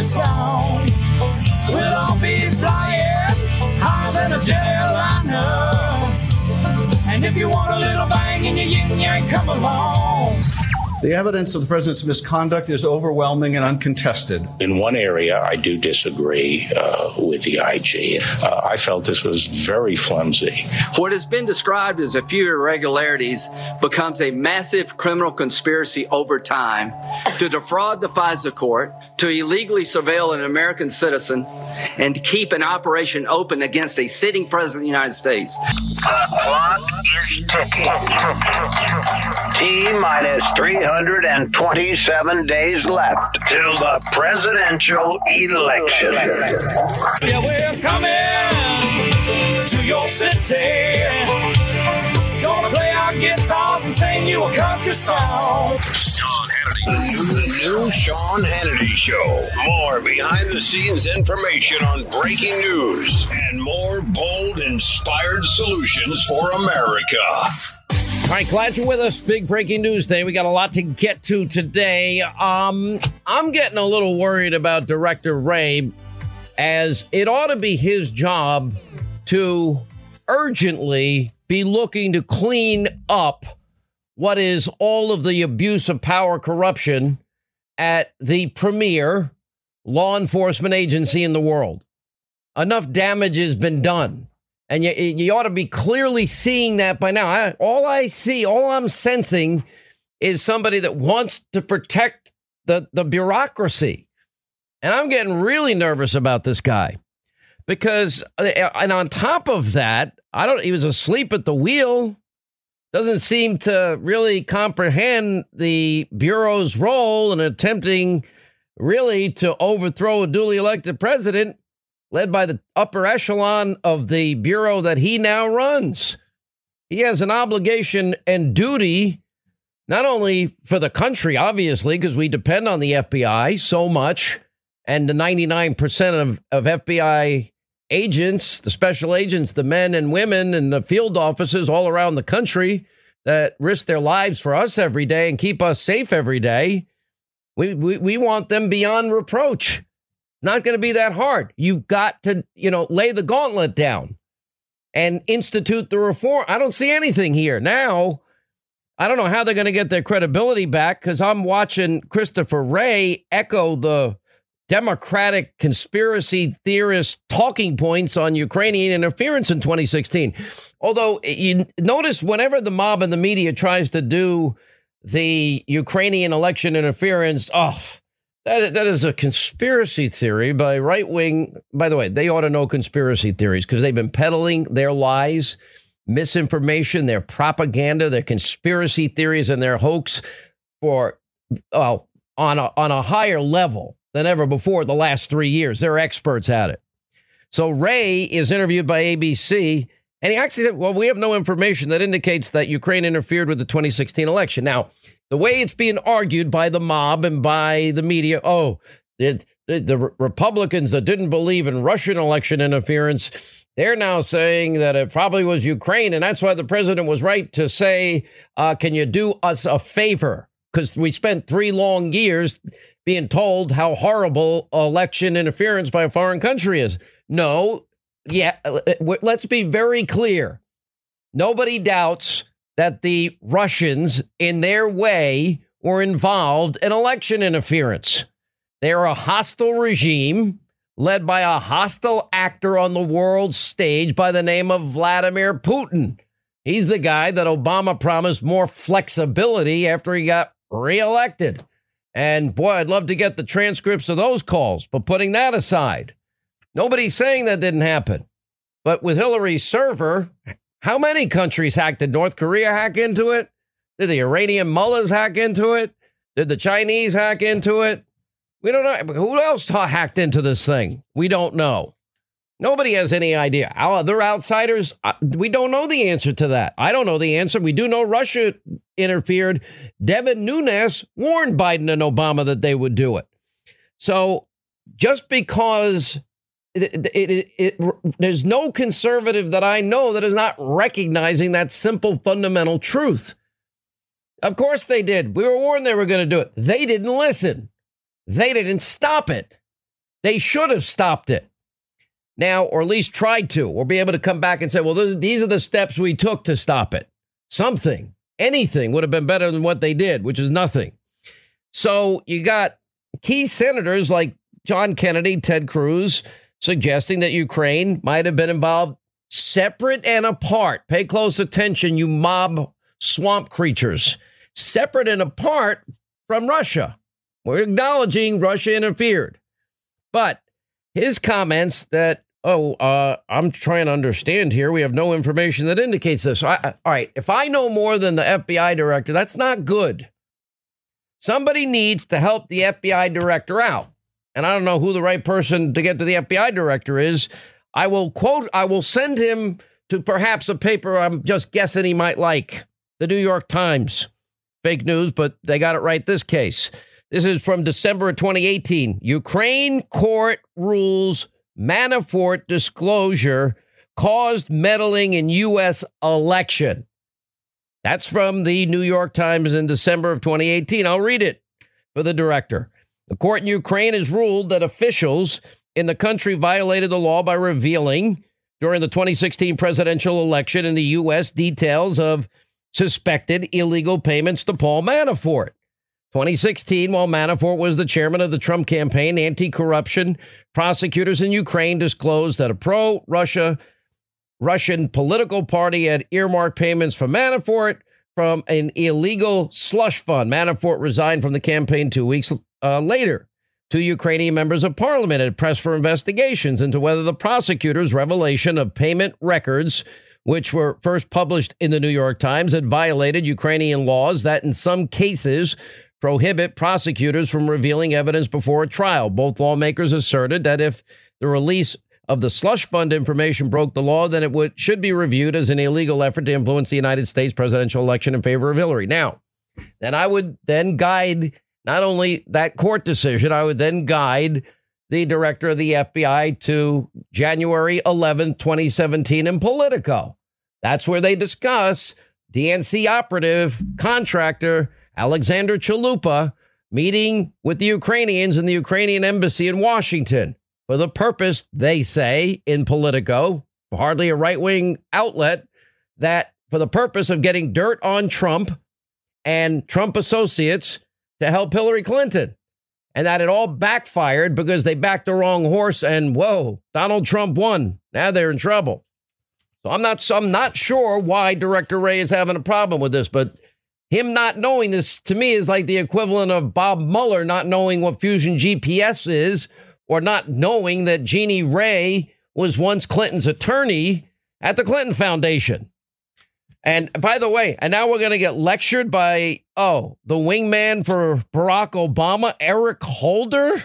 country song. We'll all be flying higher than a jetliner. And if you want a little bang in your yin yang, come along. The evidence of the president's misconduct is overwhelming and uncontested. In one area, I do disagree uh, with the IG. Uh, I felt this was very flimsy. What has been described as a few irregularities becomes a massive criminal conspiracy over time to defraud the FISA court, to illegally surveil an American citizen, and to keep an operation open against a sitting president of the United States. The clock is ticking. T minus 327 days left till the presidential election. Yeah, we're coming to your city. Gonna play our guitars and sing you a country song. Sean Hannity. The new Sean Hannity Show. More behind the scenes information on breaking news and more bold, inspired solutions for America. All right, glad you're with us. Big breaking news day. We got a lot to get to today. Um, I'm getting a little worried about Director Wray, as it ought to be his job to urgently be looking to clean up what is all of the abuse of power corruption at the premier law enforcement agency in the world. Enough damage has been done. And you, you ought to be clearly seeing that by now. I, all I see, all I'm sensing is somebody that wants to protect the, the bureaucracy. And I'm getting really nervous about this guy because, uh, and on top of that, I don't, he was asleep at the wheel. Doesn't seem to really comprehend the Bureau's role in attempting really to overthrow a duly elected president led by the upper echelon of the Bureau that he now runs. He has an obligation and duty, not only for the country, obviously, because we depend on the FBI so much, and the 99% of, of FBI agents, the special agents, the men and women, and the field officers all around the country that risk their lives for us every day and keep us safe every day. We, we, we want them beyond reproach. Not going to be that hard. You've got to, you know, lay the gauntlet down and institute the reform. I don't see anything here. Now, I don't know how they're going to get their credibility back because I'm watching Christopher Wray echo the Democratic conspiracy theorist talking points on Ukrainian interference in 2016. Although eh, you notice whenever the mob and the media tries to do the Ukrainian election interference, oh, that, that is a conspiracy theory by right wing. By the way, they ought to know conspiracy theories because they've been peddling their lies, misinformation, their propaganda, their conspiracy theories, and their hoax for well on a, on a higher level than ever before the last three years. They're experts at it. So Wray is interviewed by ABC, and he actually said, "Well, we have no information that indicates that Ukraine interfered with the 2016 election." Now, the way it's being argued by the mob and by the media, oh, the, the, the Republicans that didn't believe in Russian election interference, they're now saying that it probably was Ukraine. And that's why the president was right to say, uh, can you do us a favor? Because we spent three long years being told how horrible election interference by a foreign country is. No, yeah, uh, let's be very clear. Nobody doubts that the Russians, in their way, were involved in election interference. They're a hostile regime led by a hostile actor on the world stage by the name of Vladimir Putin. He's the guy that Obama promised more flexibility after he got reelected. And boy, I'd love to get the transcripts of those calls. But putting that aside, nobody's saying that didn't happen. But with Hillary's server, how many countries hacked? Did North Korea hack into it? Did the Iranian mullahs hack into it? Did the Chinese hack into it? We don't know. Who else hacked into this thing? We don't know. Nobody has any idea. Other outsiders, uh, we don't know the answer to that. I don't know the answer. We do know Russia interfered. Devin Nunes warned Biden and Obama that they would do it. So just because it, it, it, there's no conservative that I know that is not recognizing that simple fundamental truth. Of course they did. We were warned they were going to do it. They didn't listen. They didn't stop it. They should have stopped it now, or at least tried to, or be able to come back and say, well, these are the steps we took to stop it. Something, anything would have been better than what they did, which is nothing. So you got key senators like John Kennedy, Ted Cruz, suggesting that Ukraine might have been involved separate and apart. Pay close attention, you mob swamp creatures. Separate and apart from Russia. We're acknowledging Russia interfered. But his comments that, oh, uh, I'm trying to understand here, we have no information that indicates this. I, all right, if I know more than the FBI director, that's not good. Somebody needs to help the FBI director out. And I don't know who the right person to get to the FBI director is. I will quote, I will send him to perhaps a paper I'm just guessing he might like the New York Times. Fake news, but they got it right this case. This is from December of 2018. Ukraine court rules Manafort disclosure caused meddling in U.S. election. That's from the New York Times in December of 2018. I'll read it for the director. The court in Ukraine has ruled that officials in the country violated the law by revealing during the 2016 presidential election in the U.S. details of suspected illegal payments to Paul Manafort. 2016, while Manafort was the chairman of the Trump campaign, anti corruption prosecutors in Ukraine disclosed that a pro Russia Russian political party had earmarked payments for Manafort from an illegal slush fund. Manafort resigned from the campaign two weeks uh, later. Two Ukrainian members of parliament had pressed for investigations into whether the prosecutor's revelation of payment records, which were first published in the New York Times, had violated Ukrainian laws that, in some cases, prohibit prosecutors from revealing evidence before a trial. Both lawmakers asserted that if the release of the slush fund information broke the law, then it would should be reviewed as an illegal effort to influence the United States presidential election in favor of Hillary. Now, then I would then guide not only that court decision, I would then guide the director of the FBI to January 11, 2017 in Politico. That's where they discuss DNC operative contractor Alexandra Chalupa meeting with the Ukrainians in the Ukrainian embassy in Washington for the purpose, they say in Politico, hardly a right wing outlet, that for the purpose of getting dirt on Trump and Trump associates to help Hillary Clinton. And that it all backfired because they backed the wrong horse and whoa, Donald Trump won. Now they're in trouble. So I'm not I'm not sure why Director Wray is having a problem with this, but him not knowing this to me is like the equivalent of Bob Mueller not knowing what Fusion GPS is or not knowing that Jeannie Rhee was once Clinton's attorney at the Clinton Foundation. And by the way, and now we're going to get lectured by, oh, the wingman for Barack Obama, Eric Holder.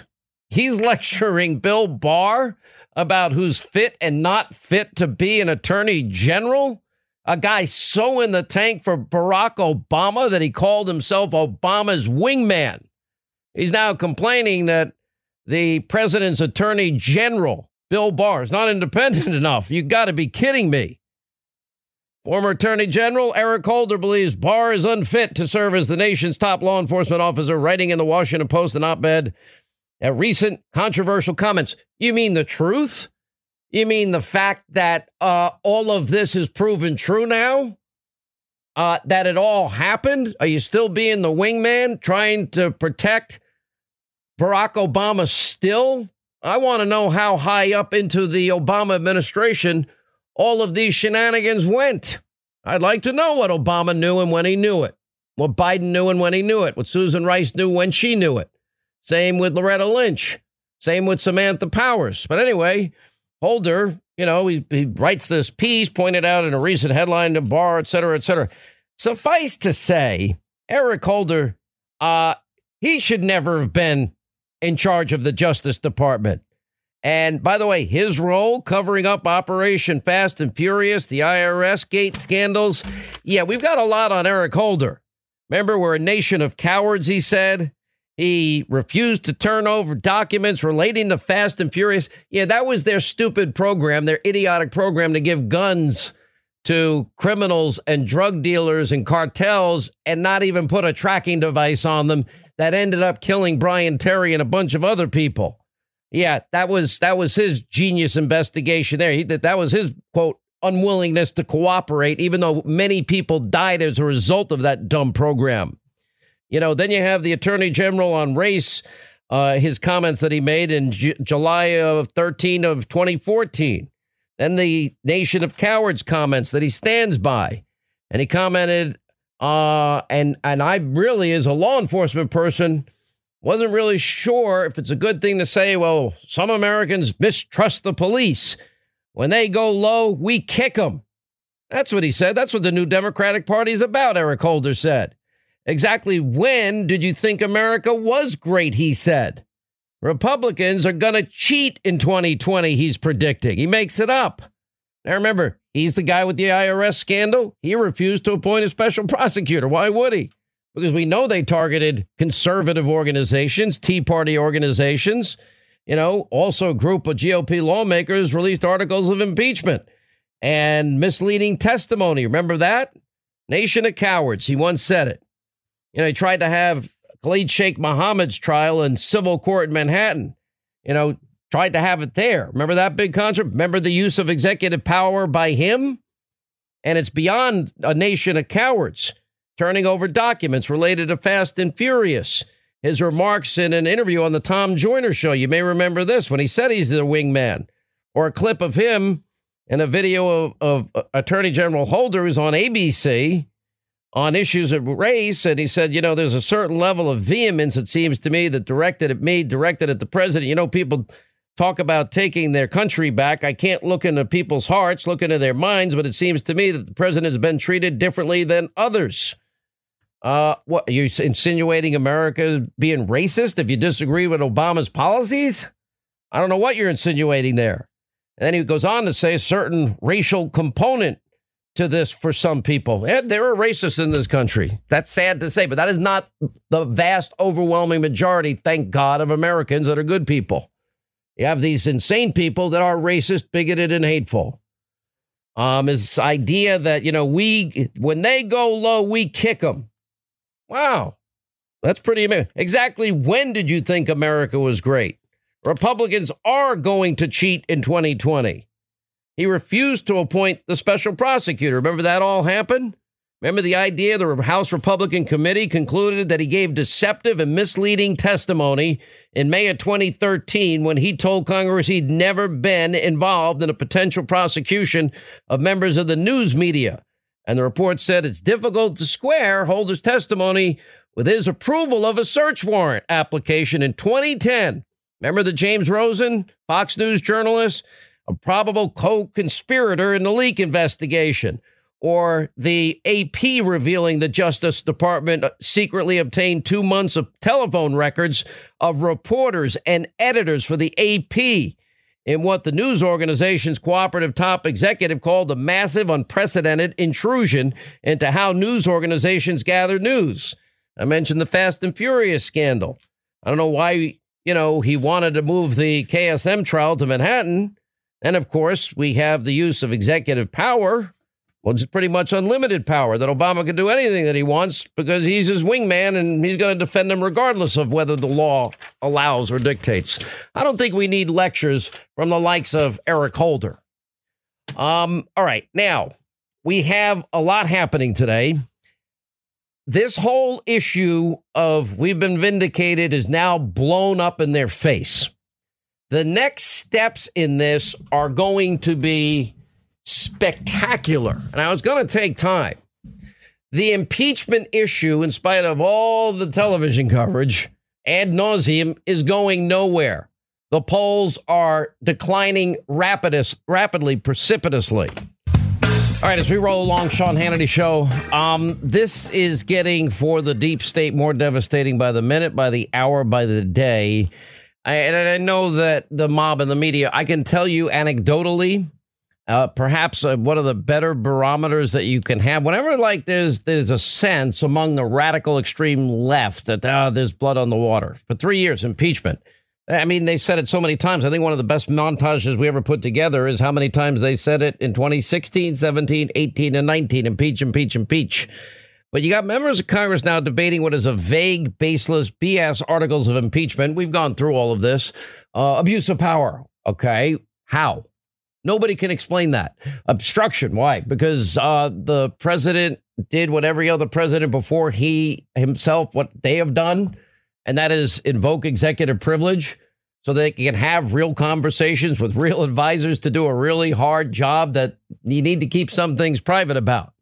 He's lecturing Bill Barr about who's fit and not fit to be an attorney general a guy so in the tank for Barack Obama that he called himself Obama's wingman. He's now complaining that the president's attorney general, Bill Barr, is not independent enough. You got to be kidding me. Former Attorney General Eric Holder believes Barr is unfit to serve as the nation's top law enforcement officer, writing in the Washington Post an op ed at recent controversial comments. You mean the truth? You mean the fact that uh, all of this is proven true now? Uh, that it all happened? Are you still being the wingman trying to protect Barack Obama still? I want to know how high up into the Obama administration all of these shenanigans went. I'd like to know what Obama knew and when he knew it, what Biden knew and when he knew it, what Susan Rice knew when she knew it. Same with Loretta Lynch. Same with Samantha Powers. But anyway, Holder, you know, he, he writes this piece pointed out in a recent headline to Barr, et cetera, et cetera. Suffice to say, Eric Holder, uh, he should never have been in charge of the Justice Department. And by the way, his role covering up Operation Fast and Furious, the IRS gate scandals. Yeah, we've got a lot on Eric Holder. Remember, we're a nation of cowards, he said. He refused to turn over documents relating to Fast and Furious. Yeah, that was their stupid program, their idiotic program to give guns to criminals and drug dealers and cartels and not even put a tracking device on them. that ended up killing Brian Terry and a bunch of other people. Yeah, that was that was his genius investigation there. He, that that was his quote unwillingness to cooperate, even though many people died as a result of that dumb program. You know, then you have the attorney general on race, uh, his comments that he made in J- July of 13 of 2014. Then the Nation of Cowards comments that he stands by. And he commented, uh, and and I really, as a law enforcement person, wasn't really sure if it's a good thing to say, well, some Americans mistrust the police. When they go low, we kick them. That's what he said. That's what the new Democratic Party is about, Eric Holder said. Exactly when did you think America was great? He said. Republicans are going to cheat in 2020, he's predicting. He makes it up. Now remember, he's the guy with the IRS scandal. He refused to appoint a special prosecutor. Why would he? Because we know they targeted conservative organizations, Tea Party organizations. You know, also a group of GOP lawmakers released articles of impeachment and misleading testimony. Remember that? Nation of cowards. He once said it. You know, he tried to have Khalid Sheikh Mohammed's trial in civil court in Manhattan. You know, tried to have it there. Remember that big contract? Remember the use of executive power by him? And it's beyond a nation of cowards turning over documents related to Fast and Furious. His remarks in an interview on the Tom Joyner show. You may remember this when he said he's the wingman, or a clip of him in a video of, of uh, Attorney General Holder who's on ABC on issues of race, and he said, you know, there's a certain level of vehemence, it seems to me, that directed at me, directed at the president. You know, people talk about taking their country back. I can't look into people's hearts, look into their minds, but it seems to me that the president has been treated differently than others. Uh, what are you insinuating America being racist if you disagree with Obama's policies? I don't know what you're insinuating there. And then he goes on to say a certain racial component to this for some people. And there are racists in this country. That's sad to say, but that is not the vast, overwhelming majority, thank God, of Americans that are good people. You have these insane people that are racist, bigoted, and hateful. Um, this idea that, you know, we, when they go low, we kick them. Wow. That's pretty amazing. Exactly when did you think America was great? Republicans are going to cheat in 2020. He refused to appoint the special prosecutor. Remember that all happened? Remember the idea the House Republican Committee concluded that he gave deceptive and misleading testimony in May of 2013 when he told Congress he'd never been involved in a potential prosecution of members of the news media. And the report said it's difficult to square Holder's testimony with his approval of a search warrant application in 2010. Remember the James Rosen, Fox News journalist? a probable co conspirator in the leak investigation, or the AP revealing the Justice Department secretly obtained two months of telephone records of reporters and editors for the AP in what the news organization's cooperative top executive called a massive, unprecedented intrusion into how news organizations gather news. I mentioned the Fast and Furious scandal. I don't know why, you know, he wanted to move the KSM trial to Manhattan. And of course, we have the use of executive power, which is pretty much unlimited power, that Obama can do anything that he wants because he's his wingman and he's going to defend him regardless of whether the law allows or dictates. I don't think we need lectures from the likes of Eric Holder. Um, all right, now we have a lot happening today. This whole issue of we've been vindicated is now blown up in their face. The next steps in this are going to be spectacular. And I was going to take time. The impeachment issue, in spite of all the television coverage ad nauseum, is going nowhere. The polls are declining rapidous, rapidly, precipitously. All right, as we roll along, Sean Hannity show. Um, this is getting for the deep state more devastating by the minute, by the hour, by the day. I, and I know that the mob and the media, I can tell you anecdotally, uh, perhaps uh, one of the better barometers that you can have. Whenever like there's there's a sense among the radical extreme left that uh, there's blood on the water for three years impeachment. I mean, they said it so many times. I think one of the best montages we ever put together is how many times they said it in 2016, 17, 18, and 19. Impeach, impeach, impeach. But you got members of Congress now debating what is a vague, baseless BS articles of impeachment. We've gone through all of this. Uh, abuse of power. Okay. How? Nobody can explain that. Obstruction. Why? Because uh, the president did what every other president before he himself, what they have done, and that is invoke executive privilege so they can have real conversations with real advisors to do a really hard job that you need to keep some things private about.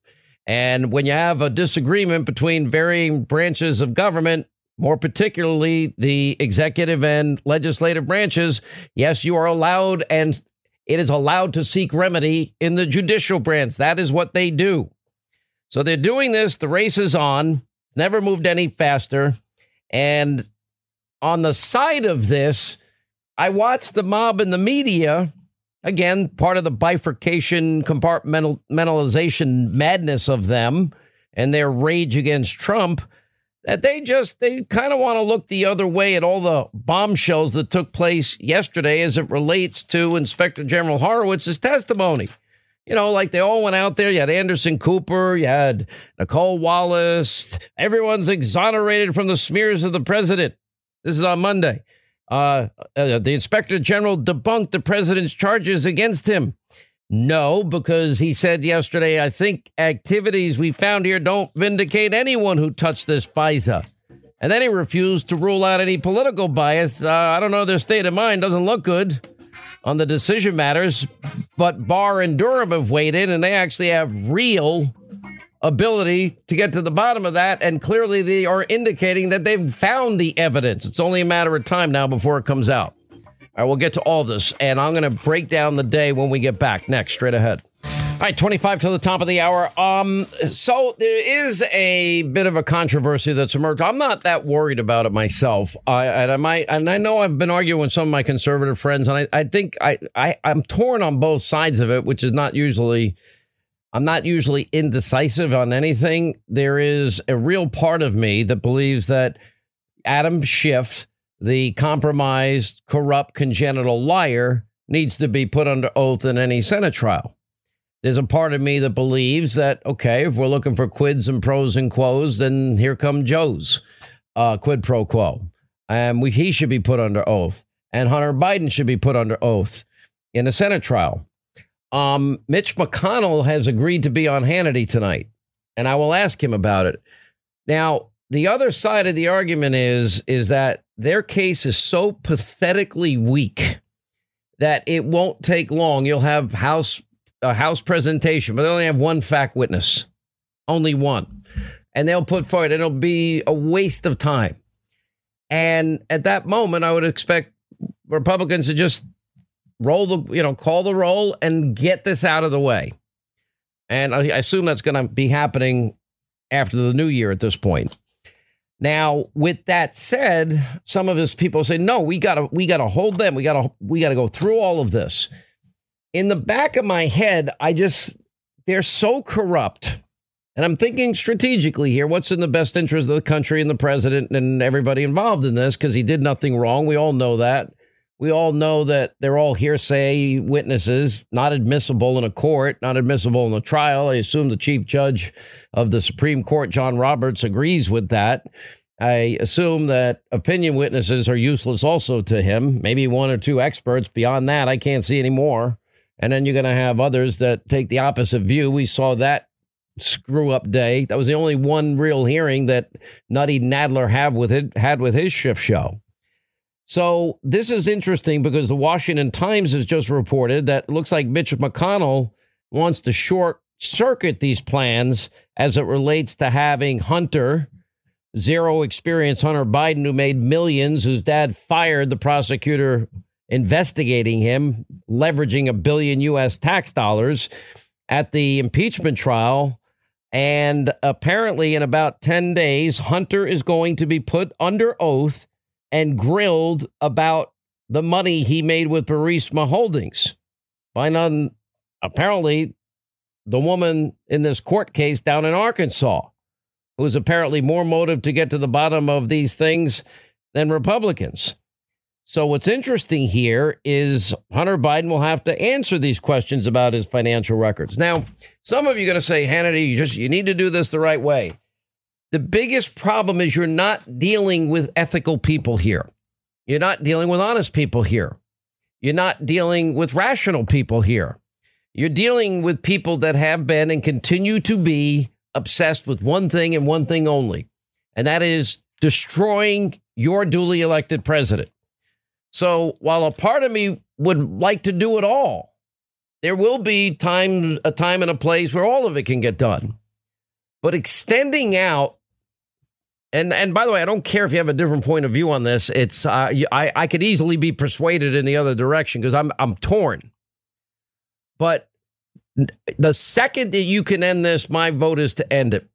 And when you have a disagreement between varying branches of government, more particularly the executive and legislative branches, yes, you are allowed and it is allowed to seek remedy in the judicial branch. That is what they do. So they're doing this. The race is on. Never moved any faster. And on the side of this, I watched the mob in the media. Again, part of the bifurcation, compartmentalization madness of them and their rage against Trump. That they just, they kind of want to look the other way at all the bombshells that took place yesterday as it relates to Inspector General Horowitz's testimony. You know, like they all went out there. You had Anderson Cooper, you had Nicolle Wallace. Everyone's exonerated from the smears of the president. This is on Monday. Uh, uh, the inspector general debunked the president's charges against him. No, because he said yesterday, I think activities we found here don't vindicate anyone who touched this FISA. And then he refused to rule out any political bias. Uh, I don't know, their state of mind doesn't look good on the decision matters, but Barr and Durham have weighed in and they actually have real ability to get to the bottom of that. And clearly, they are indicating that they've found the evidence. It's only a matter of time now before it comes out. All right, we'll get to all this, and I'm going to break down the day when we get back next, straight ahead. All right, 25 to the top of the hour. Um, so there is a bit of a controversy that's emerged. I'm not that worried about it myself. I, and I might, and I know I've been arguing with some of my conservative friends, and I, I think I, I, I'm torn on both sides of it, which is not usually I'm not usually indecisive on anything. There is a real part of me that believes that Adam Schiff, the compromised, corrupt, congenital liar, needs to be put under oath in any Senate trial. There's a part of me that believes that, okay, if we're looking for quids and pros and quos, then here come Joe's uh, quid pro quo. And we, he should be put under oath. And Hunter Biden should be put under oath in a Senate trial. Um, Mitch McConnell has agreed to be on Hannity tonight, and I will ask him about it. Now, the other side of the argument is is that their case is so pathetically weak that it won't take long. You'll have house a house presentation, but they only have one fact witness, only one, and they'll put forward. It'll be a waste of time. And at that moment, I would expect Republicans to just roll the, you know, call the roll and get this out of the way. And I assume that's going to be happening after the new year at this point. Now, with that said, some of his people say, "No, we got to we got to hold them. We got to we got to go through all of this." In the back of my head, I just they're so corrupt. And I'm thinking strategically here, what's in the best interest of the country and the president and everybody involved in this because he did nothing wrong. We all know that. We all know that they're all hearsay witnesses, not admissible in a court, not admissible in a trial. I assume the chief judge of the Supreme Court, John Roberts, agrees with that. I assume that opinion witnesses are useless also to him. Maybe one or two experts. Beyond that, I can't see any more. And then you're going to have others that take the opposite view. We saw that screw up day. That was the only one real hearing that Nutty Nadler had with it had with his shift show. So this is interesting because the Washington Times has just reported that it looks like Mitch McConnell wants to short circuit these plans as it relates to having Hunter, zero experience Hunter Biden, who made millions, whose dad fired the prosecutor investigating him, leveraging a billion U.S. tax dollars at the impeachment trial. And apparently, in about 10 days, Hunter is going to be put under oath and grilled about the money he made with Burisma Holdings by none, apparently, the woman in this court case down in Arkansas, who's apparently more motive to get to the bottom of these things than Republicans. So, what's interesting here is Hunter Biden will have to answer these questions about his financial records. Now, some of you are going to say, Hannity, you just you need to do this the right way. The biggest problem is you're not dealing with ethical people here. You're not dealing with honest people here. You're not dealing with rational people here. You're dealing with people that have been and continue to be obsessed with one thing and one thing only, and that is destroying your duly elected president. So while a part of me would like to do it all, there will be time a time and a place where all of it can get done. But extending out and and by the way, I don't care if you have a different point of view on this. It's uh, I I could easily be persuaded in the other direction because I'm I'm torn. But the second that you can end this, my vote is to end it.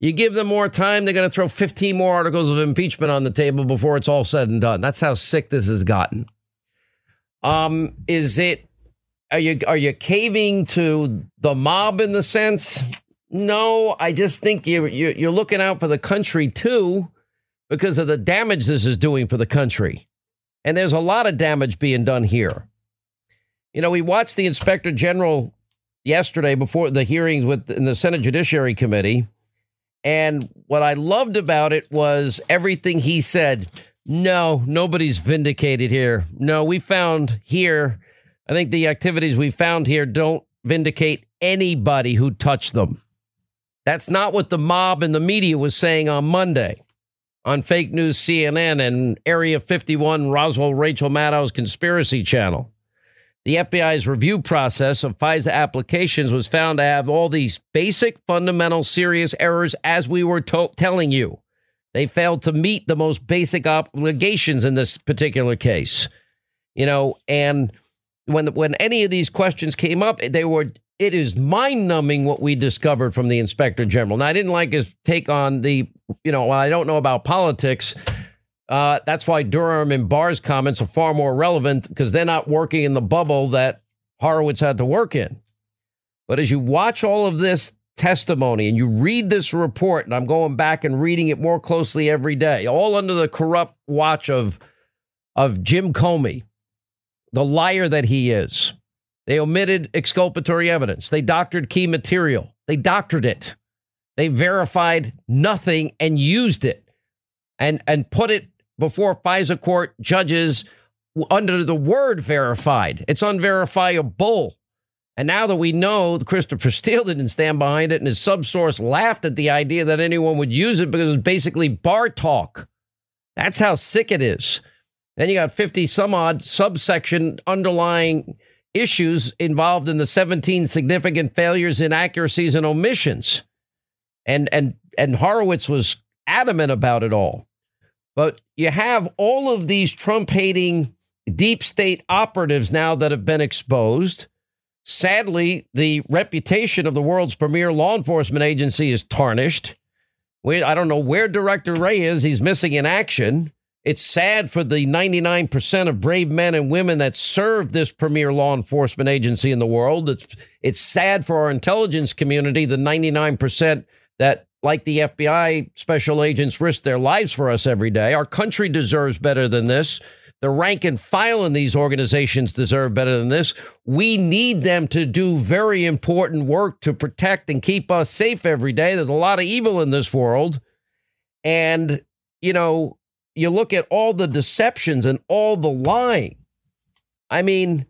You give them more time, they're going to throw 15 more articles of impeachment on the table before it's all said and done. That's how sick this has gotten. Um, is it? Are you are you caving to the mob in the sense? No, I just think you you're, you're looking out for the country too, because of the damage this is doing for the country, and there's a lot of damage being done here. You know, we watched the inspector general yesterday before the hearings with in the Senate Judiciary Committee and what I loved about it was everything he said. No, nobody's vindicated here. No, we found here, I think the activities we found here don't vindicate anybody who touched them. That's not what the mob and the media was saying on Monday on fake news CNN and Area 51 Roswell Rachel Maddow's conspiracy channel. The FBI's review process of FISA applications was found to have all these basic, fundamental, serious errors, as we were to- telling you. They failed to meet the most basic obligations in this particular case. You know, and when when any of these questions came up, they were it is mind numbing what we discovered from the inspector general. Now, I didn't like his take on the, you know, I don't know about politics. Uh, that's why Durham and Barr's comments are far more relevant because they're not working in the bubble that Horowitz had to work in. But as you watch all of this testimony and you read this report, and I'm going back and reading it more closely every day, all under the corrupt watch of, of Jim Comey, the liar that he is. They omitted exculpatory evidence. They doctored key material. They doctored it. They verified nothing and used it and, and put it before FISA court judges under the word verified. It's unverifiable. And now that we know Christopher Steele didn't stand behind it and his subsource laughed at the idea that anyone would use it because it's basically bar talk. That's how sick it is. Then you got 50 some odd subsection underlying issues involved in the 17 significant failures, inaccuracies, and omissions. And and and Horowitz was adamant about it all. But you have all of these Trump hating deep state operatives now that have been exposed. Sadly, the reputation of the world's premier law enforcement agency is tarnished. We, I don't know where Director Wray is. He's missing in action. It's sad for the 99% of brave men and women that serve this premier law enforcement agency in the world. It's, it's sad for our intelligence community, the 99% that like the FBI special agents risk their lives for us every day. Our country deserves better than this. The rank and file in these organizations deserve better than this. We need them to do very important work to protect and keep us safe every day. There's a lot of evil in this world. And, you know, you look at all the deceptions and all the lying. I mean,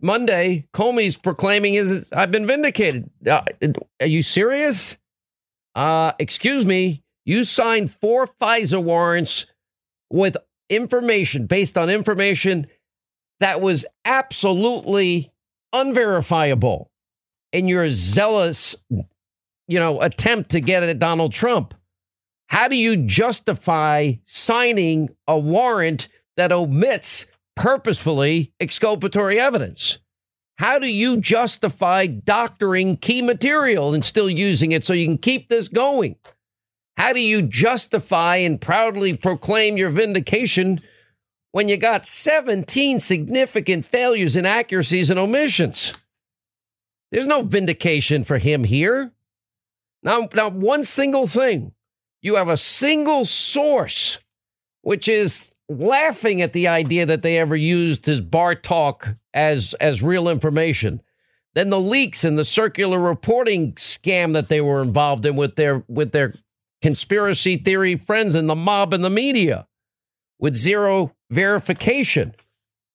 Monday, Comey's proclaiming his, I've been vindicated. Uh, are you serious? Uh, excuse me, you signed four FISA warrants with information based on information that was absolutely unverifiable in your zealous, you know, attempt to get at Donald Trump. How do you justify signing a warrant that omits purposefully exculpatory evidence? How do you justify doctoring key material and still using it so you can keep this going? How do you justify and proudly proclaim your vindication when you got 17 significant failures, inaccuracies, and omissions? There's no vindication for him here. Now, now one single thing. You have a single source, which is laughing at the idea that they ever used his bar talk as as real information. Then the leaks and the circular reporting scam that they were involved in with their with their conspiracy theory friends in the mob and the media with zero verification.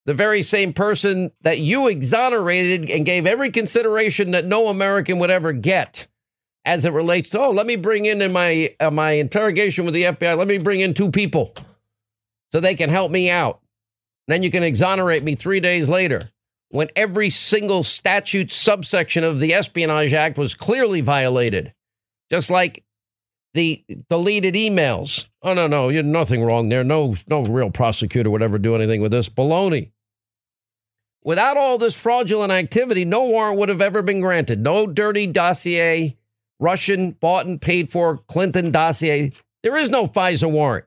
The very same person that you exonerated and gave every consideration that no American would ever get as it relates to, oh, let me bring in in my uh, my interrogation with the FBI, let me bring in two people so they can help me out. Then you can exonerate me three days later when every single statute subsection of the Espionage Act was clearly violated. Just like the deleted emails. Oh no, no, you're nothing wrong there. No, no real prosecutor would ever do anything with this. Baloney. Without all this fraudulent activity, no warrant would have ever been granted. No dirty dossier, Russian bought and paid for Clinton dossier. There is no FISA warrant.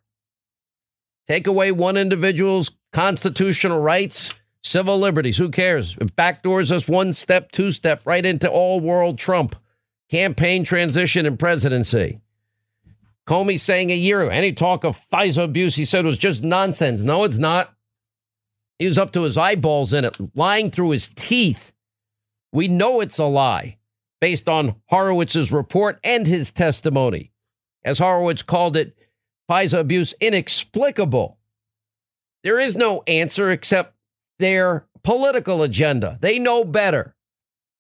Take away one individual's constitutional rights, civil liberties. Who cares? It backdoors us one step, two step, right into all world Trump campaign transition and presidency. Comey saying a year ago, any talk of FISA abuse, he said was just nonsense. No, it's not. He was up to his eyeballs in it, lying through his teeth. We know it's a lie based on Horowitz's report and his testimony. As Horowitz called it, FISA abuse inexplicable. There is no answer except their political agenda. They know better.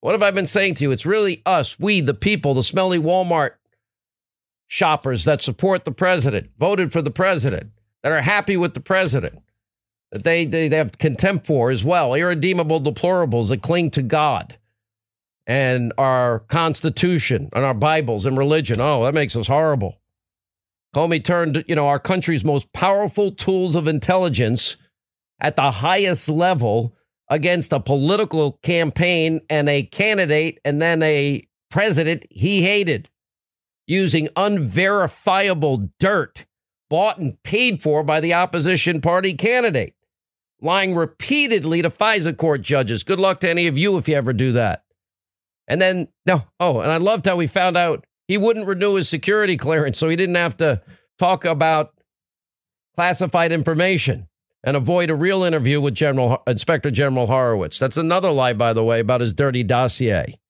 What have I been saying to you? It's really us, we, the people, the smelly Walmart shoppers that support the president, voted for the president, that are happy with the president, that they, they, they have contempt for as well, irredeemable deplorables that cling to God and our Constitution and our Bibles and religion. Oh, that makes us horrible. Comey turned, you know, our country's most powerful tools of intelligence at the highest level against a political campaign and a candidate and then a president he hated using unverifiable dirt bought and paid for by the opposition party candidate, lying repeatedly to FISA court judges. Good luck to any of you if you ever do that. And then, no, oh, and I loved how we found out he wouldn't renew his security clearance, so he didn't have to talk about classified information and avoid a real interview with General Inspector General Horowitz. That's another lie, by the way, about his dirty dossier.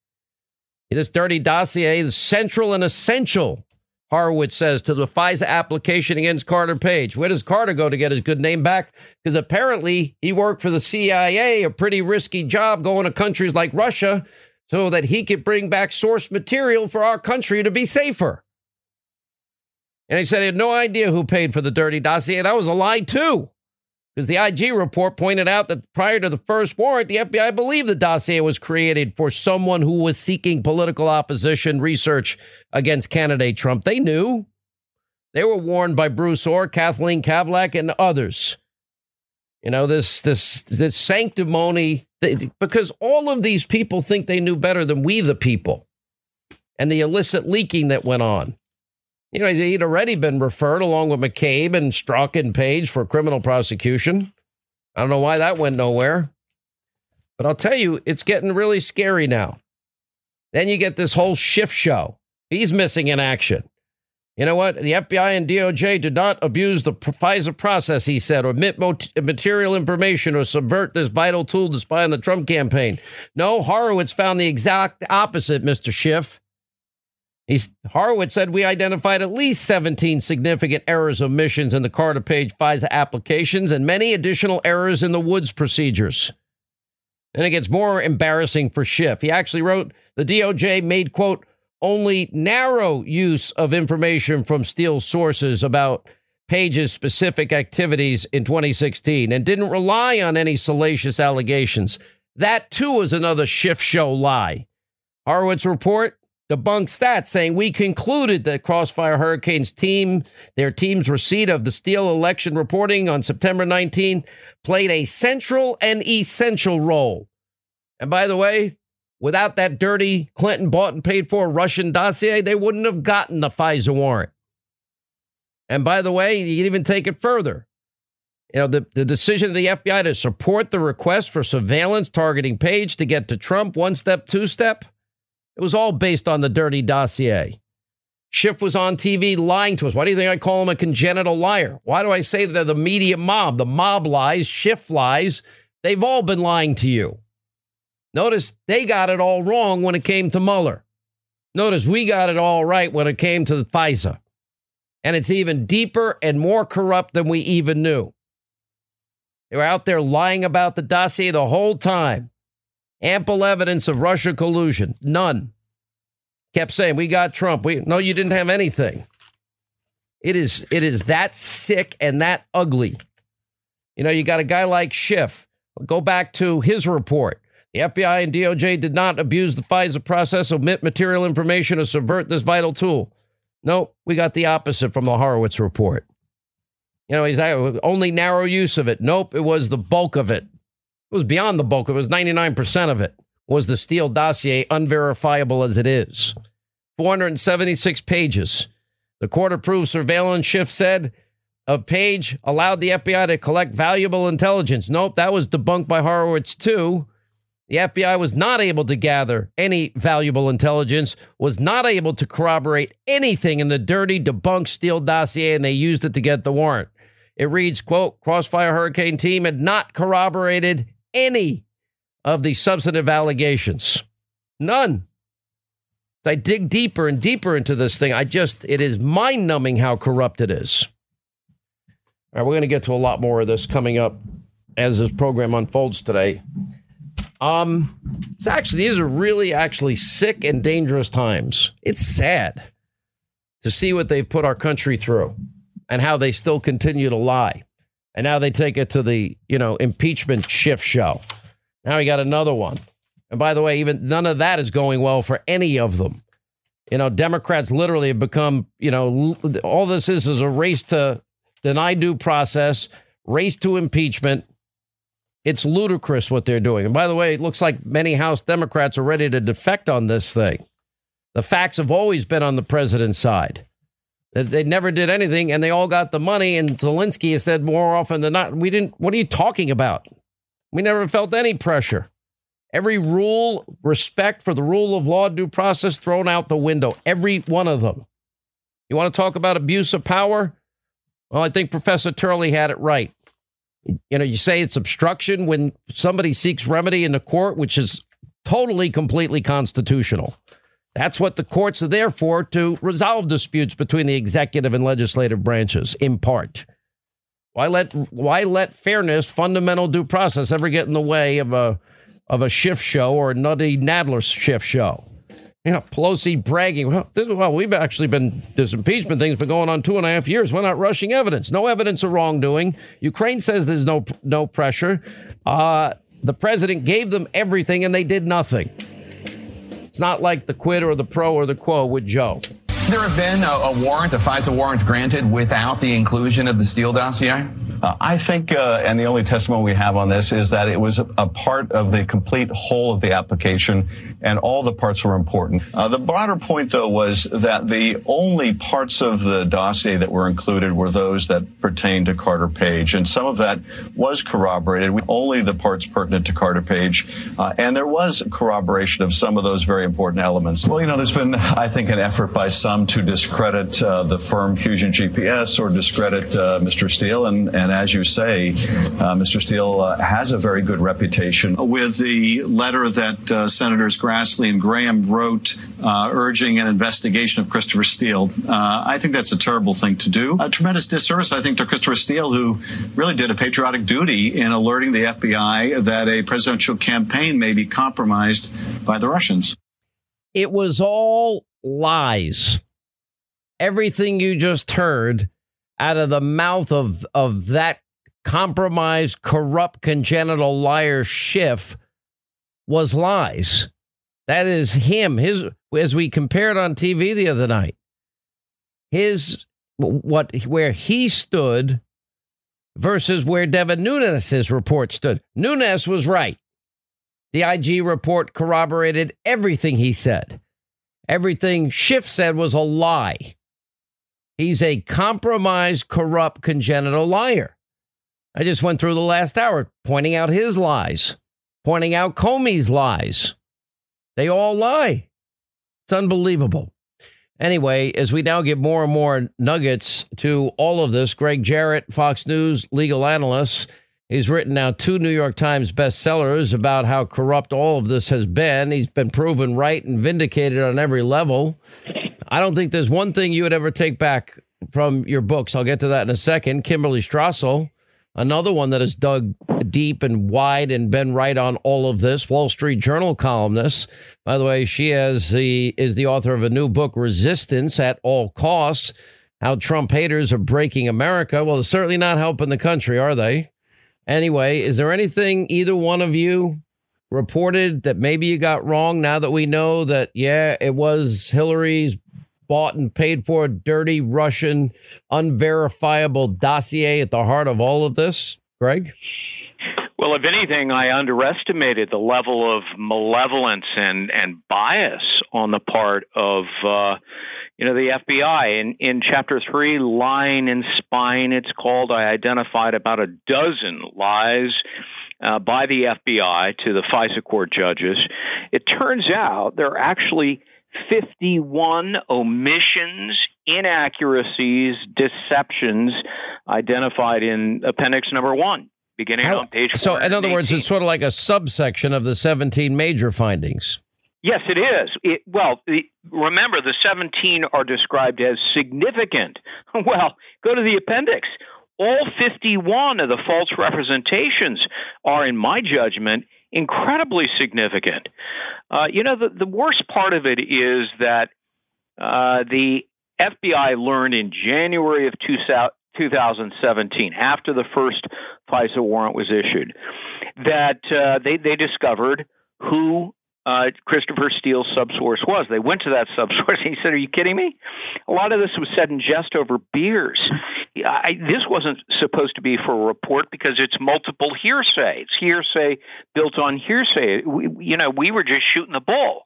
This dirty dossier is central and essential, Horowitz says, to the FISA application against Carter Page. Where does Carter go to get his good name back? Because apparently he worked for the CIA, a pretty risky job going to countries like Russia so that he could bring back source material for our country to be safer. And he said he had no idea who paid for the dirty dossier. That was a lie, too. Because the IG report pointed out that prior to the first warrant, the FBI believed the dossier was created for someone who was seeking political opposition research against candidate Trump. They knew. They were warned by Bruce Ohr, Kathleen Kavalec, and others. You know, this this this sanctimony because all of these people think they knew better than we, the people, and the illicit leaking that went on. You know, he'd already been referred along with McCabe and Strzok and Page for criminal prosecution. I don't know why that went nowhere. But I'll tell you, it's getting really scary now. Then you get this whole shift show. He's missing in action. You know what? The FBI and DOJ did not abuse the FISA process, he said, or omit material information or subvert this vital tool to spy on the Trump campaign. No, Horowitz found the exact opposite, Mr. Schiff. He's, Horowitz said we identified at least 17 significant errors omissions in the Carter Page FISA applications and many additional errors in the Woods procedures. And it gets more embarrassing for Schiff. He actually wrote the DOJ made, quote, only narrow use of information from Steele sources about Page's specific activities in 2016 and didn't rely on any salacious allegations. That too was another Schiff show lie. Horowitz report debunked that, saying we concluded that Crossfire Hurricanes team, their team's receipt of the Steele election reporting on September 19, played a central and essential role. And by the way, Without that dirty Clinton bought and paid for Russian dossier, they wouldn't have gotten the FISA warrant. And by the way, you can even take it further. You know, the, the decision of the FBI to support the request for surveillance targeting Page to get to Trump one step, two step, it was all based on the dirty dossier. Schiff was on TV lying to us. Why do you think I call him a congenital liar? Why do I say they're the media mob? The mob lies, Schiff lies. They've all been lying to you. Notice they got it all wrong when it came to Mueller. Notice we got it all right when it came to the FISA. And it's even deeper and more corrupt than we even knew. They were out there lying about the dossier the whole time. Ample evidence of Russia collusion. None. Kept saying, we got Trump. We no, you didn't have anything. It is it is that sick and that ugly. You know, you got a guy like Schiff. Go back to his report. The FBI and DOJ did not abuse the FISA process, omit material information, or subvert this vital tool. No, we got the opposite from the Horowitz report. You know, he's only narrow use of it. Nope, it was the bulk of it. It was beyond the bulk. It was 99% of it was the Steele dossier, unverifiable as it is. 476 pages. The court approved surveillance Schiff said a page allowed the FBI to collect valuable intelligence. Nope, that was debunked by Horowitz too. The FBI was not able to gather any valuable intelligence, was not able to corroborate anything in the dirty debunked Steele dossier, and they used it to get the warrant. It reads, quote, Crossfire Hurricane team had not corroborated any of the substantive allegations. None. As I dig deeper and deeper into this thing, I just, it is mind numbing how corrupt it is. All right, we're going to get to a lot more of this coming up as this program unfolds today. Um, it's actually, these are really actually sick and dangerous times. It's sad to see what they've put our country through and how they still continue to lie. And now they take it to the, you know, impeachment Schiff show. Now we got another one. And by the way, even none of that is going well for any of them. You know, Democrats literally have become, you know, all this is is a race to deny due process, race to impeachment. It's ludicrous what they're doing. And by the way, it looks like many House Democrats are ready to defect on this thing. The facts have always been on the president's side. They never did anything and they all got the money. And Zelensky has said more often than not, we didn't, what are you talking about? We never felt any pressure. Every rule, respect for the rule of law, due process thrown out the window. Every one of them. You want to talk about abuse of power? Well, I think Professor Turley had it right. You know, you say it's obstruction when somebody seeks remedy in the court, which is totally, completely constitutional. That's what the courts are there for to resolve disputes between the executive and legislative branches, in part. Why let why let fairness, fundamental due process, ever get in the way of a of a Schiff show or a Nutty Nadler Schiff show? You know, Pelosi bragging. Well, this is well, we've actually been this impeachment thing's been going on two and a half years. We're not rushing evidence. No evidence of wrongdoing. Ukraine says there's no no pressure. Uh, the president gave them everything and they did nothing. It's not like the quid or the pro or the quo with Joe there have been a, a, warrant, a FISA warrant granted without the inclusion of the Steele dossier? Uh, I think, uh, and the only testimony we have on this is that it was a, a, part of the complete whole of the application, and all the parts were important. Uh, the broader point, though, was that the only parts of the dossier that were included were those that pertained to Carter Page, and some of that was corroborated. Only the parts pertinent to Carter Page, uh, and there was corroboration of some of those very important elements. Well, you know, there's been, I think, an effort by some to discredit uh, the firm Fusion GPS or discredit uh, Mr. Steele. And, and as you say, uh, Mr. Steele uh, has a very good reputation. With the letter that uh, Senators Grassley and Graham wrote urging an investigation of Christopher Steele, I think that's a terrible thing to do. A tremendous disservice, I think, to Christopher Steele, who really did a patriotic duty in alerting the FBI that a presidential campaign may be compromised by the Russians. It was all lies everything you just heard out of the mouth of, of that compromised, corrupt, congenital liar Schiff was lies. That is him. His as we compared on TV the other night. His what where he stood versus where Devin Nunes's report stood. Nunes was right. The IG report corroborated everything he said. Everything Schiff said was a lie. He's a compromised, corrupt, congenital liar. I just went through the last hour pointing out his lies, pointing out Comey's lies. They all lie. It's unbelievable. Anyway, as we now get more and more nuggets to all of this, Gregg Jarrett, Fox News legal analyst, he's written now two New York Times bestsellers about how corrupt all of this has been. He's been proven right and vindicated on every level. I don't think there's one thing you would ever take back from your books. I'll get to that in a second. Kimberly Strassel, another one that has dug deep and wide and been right on all of this. Wall Street Journal columnist. By the way, she has the is the author of a new book, Resistance at All Costs. How Trump haters are breaking America. Well, they're certainly not helping the country, are they? Anyway, is there anything either one of you reported that maybe you got wrong now that we know that, yeah, it was Hillary's bought and paid for a dirty Russian unverifiable dossier at the heart of all of this? Gregg? Well, if anything, I underestimated the level of malevolence and, and bias on the part of, uh, you know, the FBI. In, in chapter three, Lying and Spying, it's called, I identified about a dozen lies uh, by the FBI to the FISA court judges. It turns out there are actually 51 omissions, inaccuracies, deceptions identified in appendix number one, beginning How, on page. So, in other words, it's sort of like a subsection of the 17 major findings. Yes, it is. It, well, the, remember, the 17 are described as significant. Well, go to the appendix. All 51 of the false representations are, in my judgment, incredibly significant. Uh, you know, the, the worst part of it is that uh, the FBI learned in January of 2017, after the first FISA warrant was issued, that uh, they, they discovered who uh, Christopher Steele's subsource was. They went to that subsource and he said, Are you kidding me? A lot of this was said in jest over beers. I, this wasn't supposed to be for a report because it's multiple hearsay. It's hearsay built on hearsay. We, you know, we were just shooting the bull.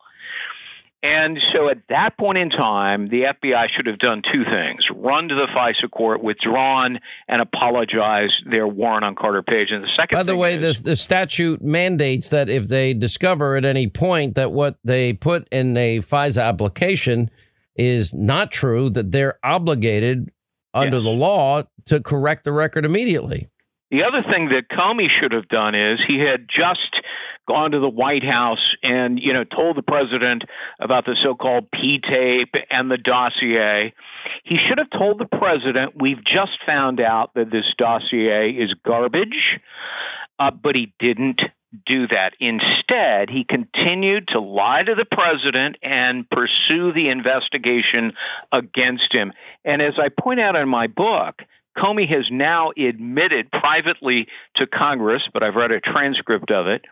And so at that point in time, the FBI should have done two things run to the FISA court, withdrawn, and apologize their warrant on Carter Page. And the second By the way, is, the, the statute mandates that if they discover at any point that what they put in a FISA application is not true, that they're obligated under yes. the law to correct the record immediately. The other thing that Comey should have done is he had just gone to the White House and you know told the president about the so-called P tape and the dossier. He should have told the president, "We've just found out that this dossier is garbage," uh, but he didn't do that. Instead, he continued to lie to the president and pursue the investigation against him. And as I point out in my book, Comey has now admitted privately to Congress, but I've read a transcript of it,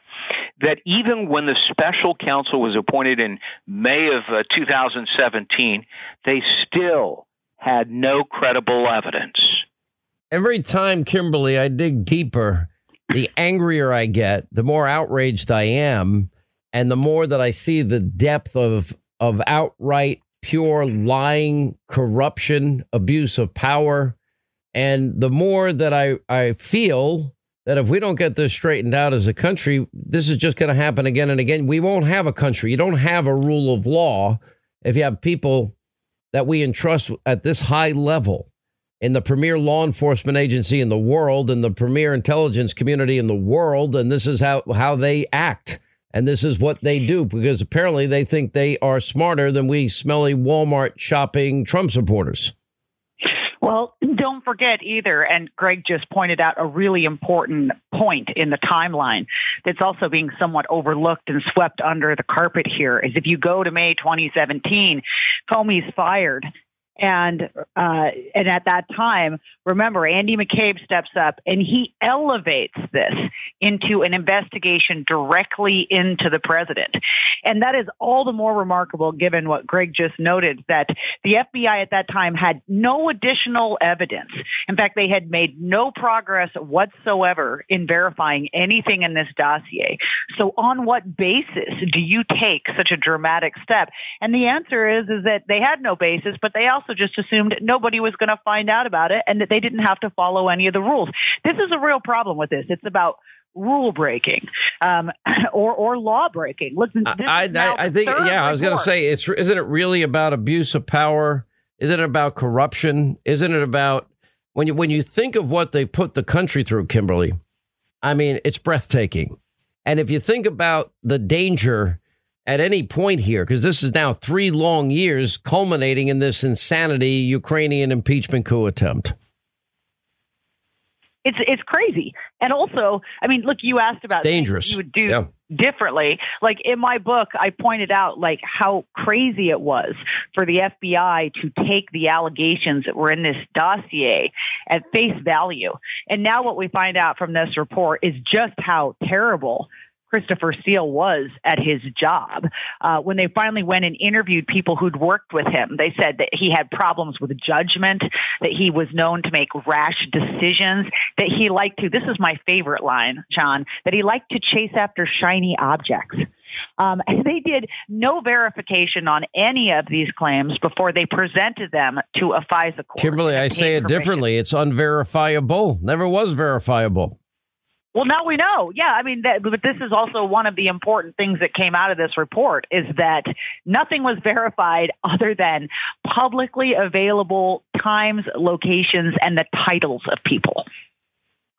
that even when the special counsel was appointed in May of uh, 2017, they still had no credible evidence. Every time, Kimberly, I dig deeper, the angrier I get, the more outraged I am, and the more that I see the depth of of outright pure lying, corruption, abuse of power and the more that I, I feel that if we don't get this straightened out as a country, this is just going to happen again and again. We won't have a country. You don't have a rule of law if you have people that we entrust at this high level in the premier law enforcement agency in the world and the premier intelligence community in the world. And this is how, how they act. And this is what they do because apparently they think they are smarter than we smelly Walmart shopping Trump supporters. Well, don't forget either, and Gregg just pointed out a really important point in the timeline that's also being somewhat overlooked and swept under the carpet here is if you go to May 2017, Comey's fired and uh, and at that time, remember, Andy McCabe steps up and he elevates this into an investigation directly into the president. And that is all the more remarkable given what Gregg just noted that the FBI at that time had no additional evidence. In fact, they had made no progress whatsoever in verifying anything in this dossier. So, on what basis do you take such a dramatic step? And the answer is is that they had no basis, but they also just assumed nobody was going to find out about it and that they didn't have to follow any of the rules. This is a real problem with this. It's about rule breaking um, or or law breaking. Listen, I, I, I think yeah, I was going to say it's isn't it really about abuse of power? Isn't it about corruption? Isn't it about when you when you think of what they put the country through, Kimberly? I mean, it's breathtaking. And if you think about the danger at any point here, because this is now three long years culminating in this insanity Ukrainian impeachment coup attempt. It's it's crazy. And also, I mean, look, you asked about it's dangerous. You would do yeah. differently. Like in my book, I pointed out like how crazy it was for the FBI to take the allegations that were in this dossier at face value. And now what we find out from this report is just how terrible Christopher Steele was at his job. Uh, when they finally went and interviewed people who'd worked with him, they said that he had problems with judgment, that he was known to make rash decisions, that he liked to, this is my favorite line, John, that he liked to chase after shiny objects. Um, and they did no verification on any of these claims before they presented them to a FISA court. Kimberly, I say it differently. It's unverifiable. Never was verifiable. Well, now we know. Yeah, I mean, that, but this is also one of the important things that came out of this report is that nothing was verified other than publicly available times, locations, and the titles of people.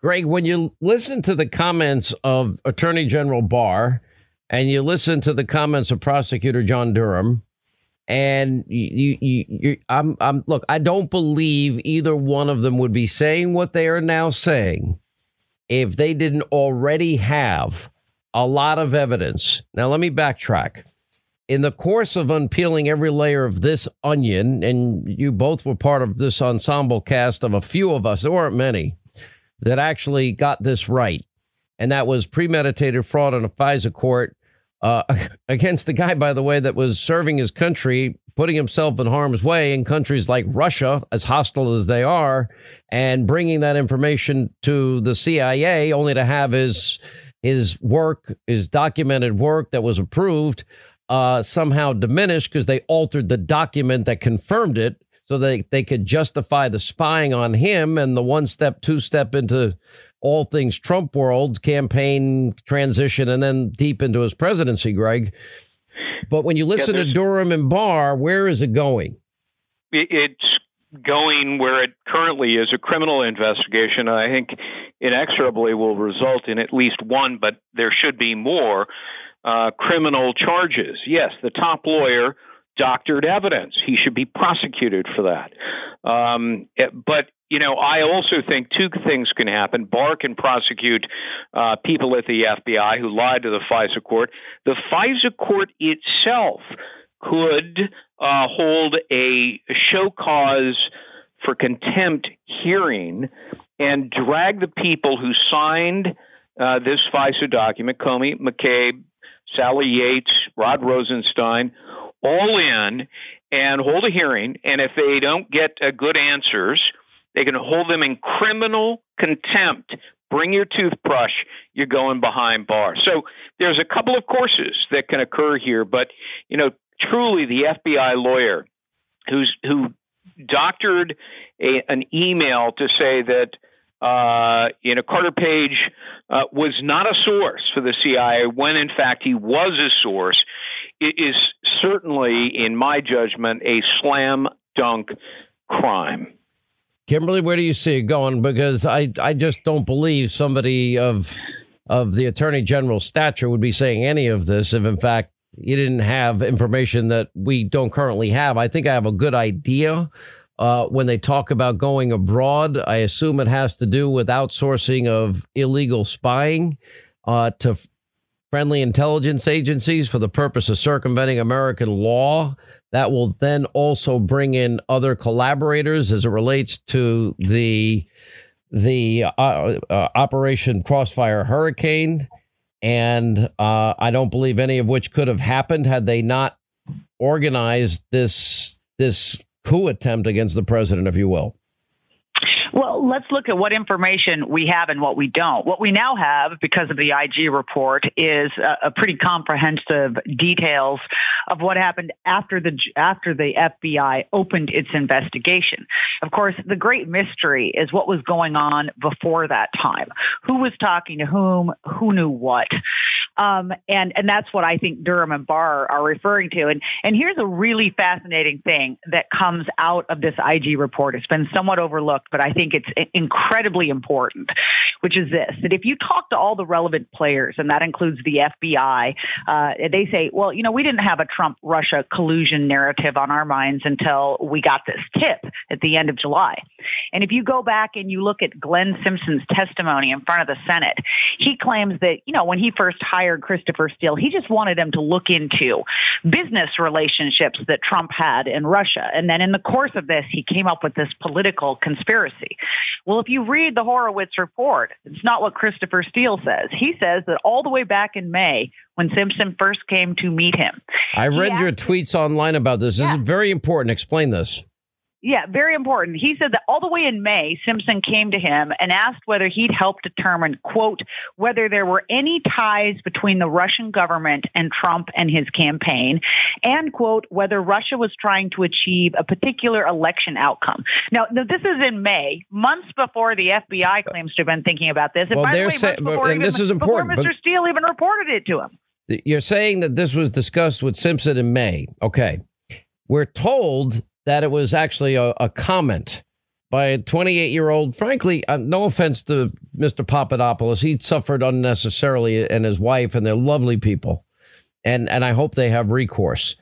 Gregg, when you listen to the comments of Attorney General Barr and you listen to the comments of Prosecutor John Durham, and you, you, you, I'm, I'm, look, I don't believe either one of them would be saying what they are now saying if they didn't already have a lot of evidence. Now, let me backtrack. In the course of unpeeling every layer of this onion, and you both were part of this ensemble cast of a few of us, there weren't many, that actually got this right. And that was premeditated fraud in a FISA court uh, against the guy, by the way, that was serving his country, putting himself in harm's way in countries like Russia, as hostile as they are, and bringing that information to the CIA only to have his his work, his documented work that was approved, uh, somehow diminished because they altered the document that confirmed it so they, they could justify the spying on him and the one step, two step into all things Trump world, campaign transition, and then deep into his presidency, Gregg. But when you listen yeah, to Durham and Barr, where is it going? It's going where it currently is a criminal investigation, I think inexorably will result in at least one, but there should be more uh, criminal charges. Yes, the top lawyer doctored evidence. He should be prosecuted for that. Um, but you know, I also think two things can happen. Barr can prosecute uh, people at the FBI who lied to the FISA court. The FISA court itself could uh, hold a show cause for contempt hearing and drag the people who signed uh, this FISA document, Comey, McCabe, Sally Yates, Rod Rosenstein, all in and hold a hearing. And if they don't get uh, good answers, they can hold them in criminal contempt. Bring your toothbrush. You're going behind bars. So there's a couple of courses that can occur here, but you know, truly the FBI lawyer who's who doctored a, an email to say that uh, you know Carter Page uh, was not a source for the CIA when in fact he was a source. It is certainly, in my judgment, a slam dunk crime. Kimberly, where do you see it going? Because I, I just don't believe somebody of of the attorney general's stature would be saying any of this if in fact you didn't have information that we don't currently have. I think I have a good idea uh, when they talk about going abroad. I assume it has to do with outsourcing of illegal spying uh, to friendly intelligence agencies for the purpose of circumventing American law. That will then also bring in other collaborators as it relates to the the uh, uh, Operation Crossfire Hurricane and uh, I don't believe any of which could have happened had they not organized this this coup attempt against the president, if you will. Well, let's look at what information we have and what we don't. What we now have, because of the IG report, is a, a pretty comprehensive details of what happened after the after the FBI opened its investigation. Of course, the great mystery is what was going on before that time. Who was talking to whom? Who knew what? Um, and and that's what I think Durham and Barr are referring to. And and here's a really fascinating thing that comes out of this IG report. It's been somewhat overlooked, but I think it's incredibly important, which is this: that if you talk to all the relevant players, and that includes the FBI, uh, they say, well, you know, we didn't have a Trump Russia collusion narrative on our minds until we got this tip at the end of July. And if you go back and you look at Glenn Simpson's testimony in front of the Senate, he claims that, you know, when he first hired Christopher Steele, he just wanted him to look into business relationships that Trump had in Russia. And then in the course of this, he came up with this political conspiracy. Well, if you read the Horowitz report, it's not what Christopher Steele says. He says that all the way back in May, when Simpson first came to meet him. I read your tweets online about this. This yeah. is very important. Explain this. Yeah, very important. He said that all the way in May, Simpson came to him and asked whether he'd help determine, quote, whether there were any ties between the Russian government and Trump and his campaign, and, quote, whether Russia was trying to achieve a particular election outcome. Now, this is in May, months before the FBI claims to have been thinking about this. And well, by the way, say, even, this is important. before Mr. Steele even reported it to him. You're saying that this was discussed with Simpson in May. Okay. We're told that it was actually a, a comment by a 28 year old. Frankly, uh, no offense to Mr. Papadopoulos, he suffered unnecessarily, and his wife, and they're lovely people, and and I hope they have recourse.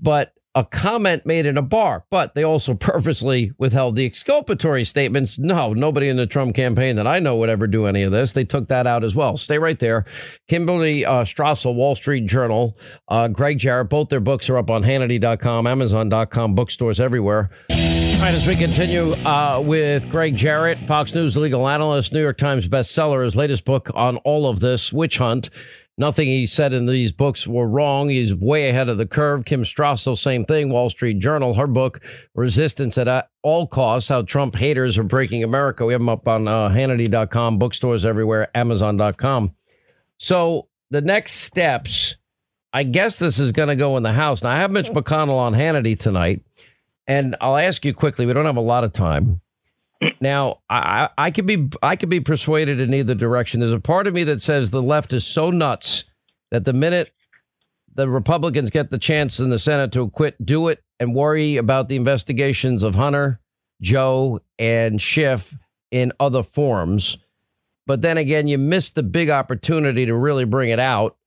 But a comment made in a bar, but they also purposely withheld the exculpatory statements. No, nobody in the Trump campaign that I know would ever do any of this. They took that out as well. Stay right there. Kimberly uh, Strassel, Wall Street Journal, uh, Gregg Jarrett, both their books are up on Hannity.com, Amazon.com, bookstores everywhere. All right, as we continue uh, with Gregg Jarrett, Fox News legal analyst, New York Times bestseller, his latest book on all of this, Witch Hunt. Nothing he said in these books were wrong. He's way ahead of the curve. Kim Strassel, same thing. Wall Street Journal, her book, Resistance at All Costs How Trump Haters Are Breaking America. We have them up on uh, Hannity.com, bookstores everywhere, Amazon.com. So the next steps, I guess this is going to go in the House. Now, I have Mitch McConnell on Hannity tonight, and I'll ask you quickly. We don't have a lot of time. Now, I, I could be I could be persuaded in either direction. There's a part of me that says the left is so nuts that the minute the Republicans get the chance in the Senate to quit, do it, and worry about the investigations of Hunter, Joe, and Schiff in other forms. But then again, you miss the big opportunity to really bring it out.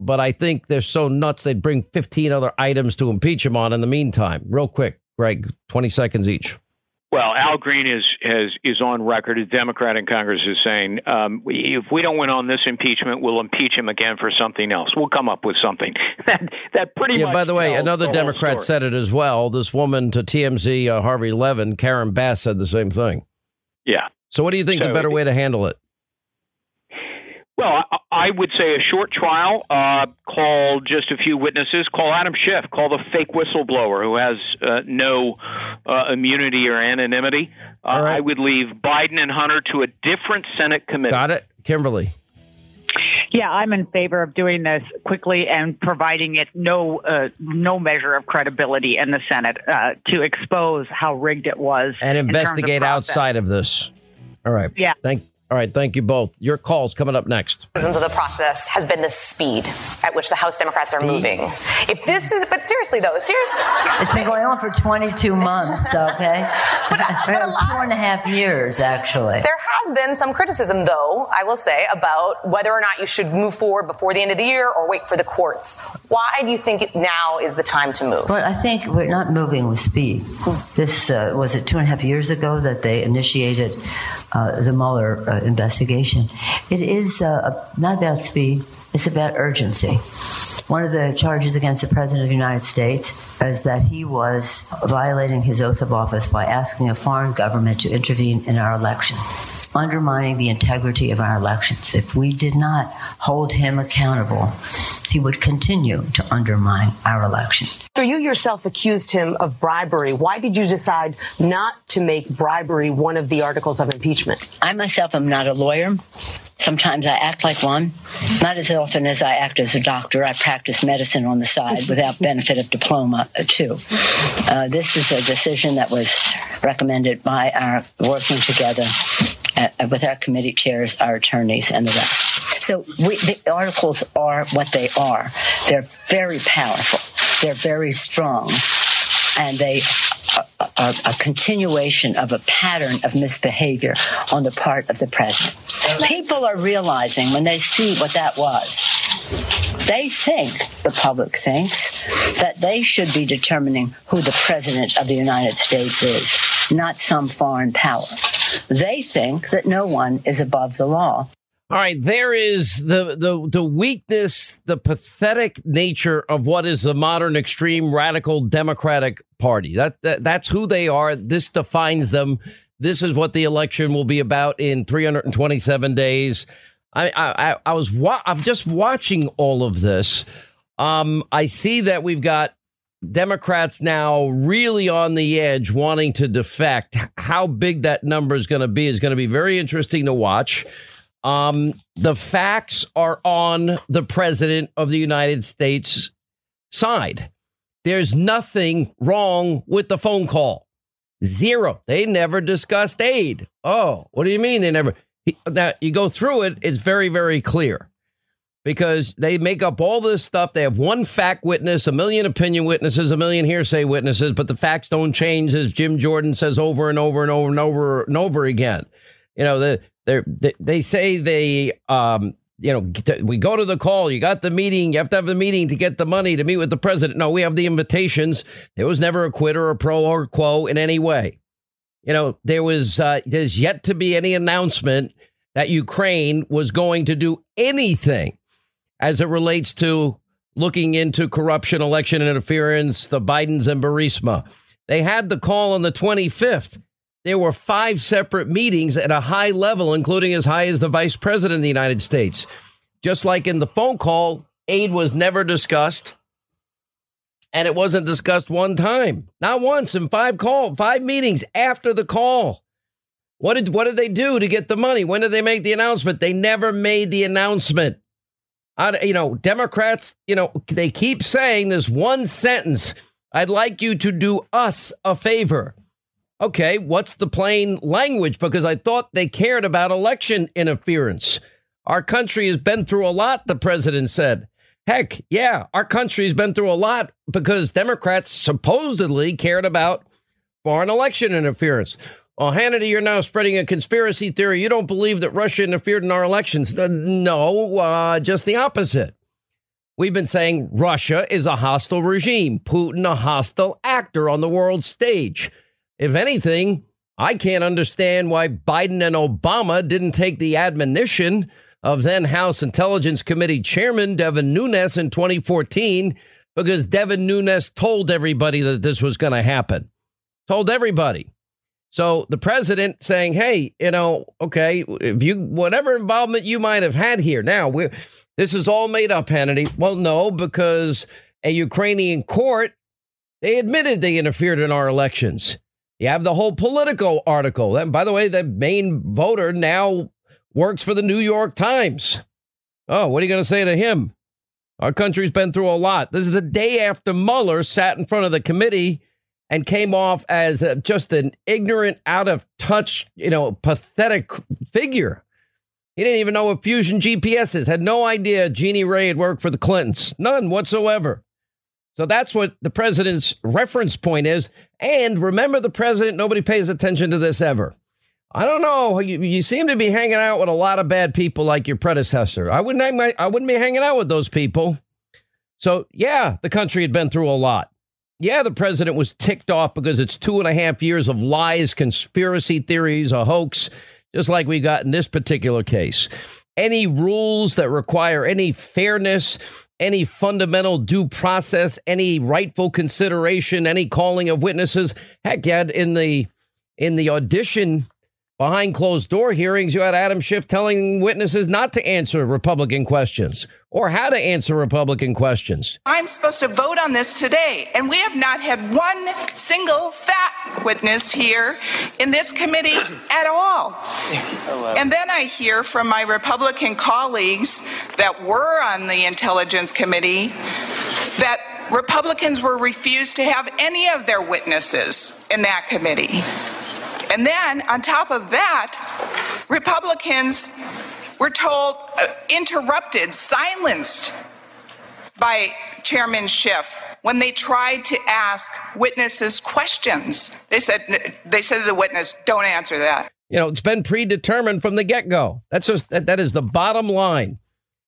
But I think they're so nuts they'd bring 15 other items to impeach him on in the meantime. Real quick, Gregg, 20 seconds each. Well, Al Green is has is on record. A Democrat in Congress is saying, um, if we don't win on this impeachment, we'll impeach him again for something else. We'll come up with something that that pretty much yeah, much. By the way, another the Democrat said it as well. This woman to TMZ, uh, Harvey Levin, Karen Bass said the same thing. Yeah. So, what do you think so, the better way to handle it? Well, I would say a short trial. Uh, call just a few witnesses. Call Adam Schiff. Call the fake whistleblower who has uh, no uh, immunity or anonymity. Uh, right. I would leave Biden and Hunter to a different Senate committee. Got it, Kimberly. Yeah, I'm in favor of doing this quickly and providing it no uh, no measure of credibility in the Senate uh, to expose how rigged it was and investigate of outside of this. All right. Yeah. Thank all right, thank you both. Your call's coming up next. Into the process has been the speed at which the House Democrats are moving. If this is, but seriously though, seriously, it's been going on for 22 months. Okay, but, but two and a half years actually. There has been some criticism, though I will say, about whether or not you should move forward before the end of the year or wait for the courts. Why do you think now is the time to move? Well, I think we're not moving with speed. This uh, was it two and a half years ago that they initiated uh, the Mueller uh, investigation. It is uh, not about speed, it's about urgency. One of the charges against the President of the United States is that he was violating his oath of office by asking a foreign government to intervene in our election undermining the integrity of our elections. If we did not hold him accountable, he would continue to undermine our election. You yourself accused him of bribery. Why did you decide not to make bribery one of the articles of impeachment? I myself am not a lawyer. Sometimes I act like one. Not as often as I act as a doctor. I practice medicine on the side without benefit of diploma, too. Uh, this is a decision that was recommended by our working together uh, with our committee chairs, our attorneys, and the rest. So we, the articles are what they are. They're very powerful. They're very strong, and they are a, a continuation of a pattern of misbehavior on the part of the president. People are realizing when they see what that was. They think, the public thinks, that they should be determining who the president of the United States is, not some foreign power. They think that no one is above the law. All right, there is the the the weakness, the pathetic nature of what is the modern extreme radical Democratic Party. That, that that's who they are. This defines them. This is what the election will be about in 327 days. I I, I was wa- I'm just watching all of this. Um, I see that we've got Democrats now really on the edge, wanting to defect. How big that number is going to be is going to be very interesting to watch. Um, the facts are on the president of the United States side. There's nothing wrong with the phone call. Zero. They never discussed aid. Oh, what do you mean they never? Now you go through it, it's very, very clear because they make up all this stuff. They have one fact witness, a million opinion witnesses, a million hearsay witnesses, but the facts don't change, as Jim Jordan says over and over and over and over and over again. You know, the they they say they um you know we go to the call. You got the meeting. You have to have the meeting to get the money to meet with the president. No we have the invitations. There was never a quid or a pro or quo in any way. You know there was uh, there's yet to be any announcement that ukraine was going to do anything as it relates to looking into corruption election interference the bidens and burisma they had the call on the 25th there were five separate meetings at a high level, including as high as the vice president of the United States. Just like in the phone call, aid was never discussed. And it wasn't discussed one time, not once in five call, five meetings after the call. What did what did they do to get the money? When did they make the announcement? They never made the announcement. You know, Democrats, you know, they keep saying this one sentence. I'd like you to do us a favor. Okay, what's the plain language? Because I thought they cared about election interference. Our country has been through a lot, the president said. Heck, yeah, our country's been through a lot because Democrats supposedly cared about foreign election interference. Well, Hannity, you're now spreading a conspiracy theory. You don't believe that Russia interfered in our elections. Uh, no, uh, just the opposite. We've been saying Russia is a hostile regime, Putin a hostile actor on the world stage. If anything, I can't understand why Biden and Obama didn't take the admonition of then House Intelligence Committee Chairman Devin Nunes in 2014 because Devin Nunes told everybody that this was going to happen. Told everybody. So the president saying, "Hey, you know, okay, if you whatever involvement you might have had here, now we this is all made up, Hannity." Well, no, because a Ukrainian court they admitted they interfered in our elections. You have the whole Politico article. And by the way, the main voter now works for the New York Times. Oh, what are you going to say to him? Our country's been through a lot. This is the day after Mueller sat in front of the committee and came off as a, just an ignorant, out of touch, you know, pathetic figure. He didn't even know what fusion GPS is, had no idea Jeannie Rhee had worked for the Clintons, none whatsoever. So that's what the president's reference point is. And remember the president, nobody pays attention to this ever. I don't know. You, you, seem to be hanging out with a lot of bad people like your predecessor. I wouldn't, I wouldn't be hanging out with those people. So, yeah, the country had been through a lot. Yeah, the president was ticked off because it's two and a half years of lies, conspiracy theories, a hoax, just like we got in this particular case. Any rules that require any fairness, any fundamental due process, any rightful consideration, any calling of witnesses. Heck, yeah, in the in the audition behind closed door hearings, you had Adam Schiff telling witnesses not to answer Republican questions or how to answer Republican questions. I'm supposed to vote on this today, and we have not had one single fact witness here in this committee at all. And then I hear from my Republican colleagues that were on the Intelligence Committee that Republicans were refused to have any of their witnesses in that committee. And then, on top of that, Republicans we're told, uh, interrupted, silenced by Chairman Schiff when they tried to ask witnesses questions. They said, they said to the witness, don't answer that. You know, it's been predetermined from the get go. That's just, that, that is the bottom line.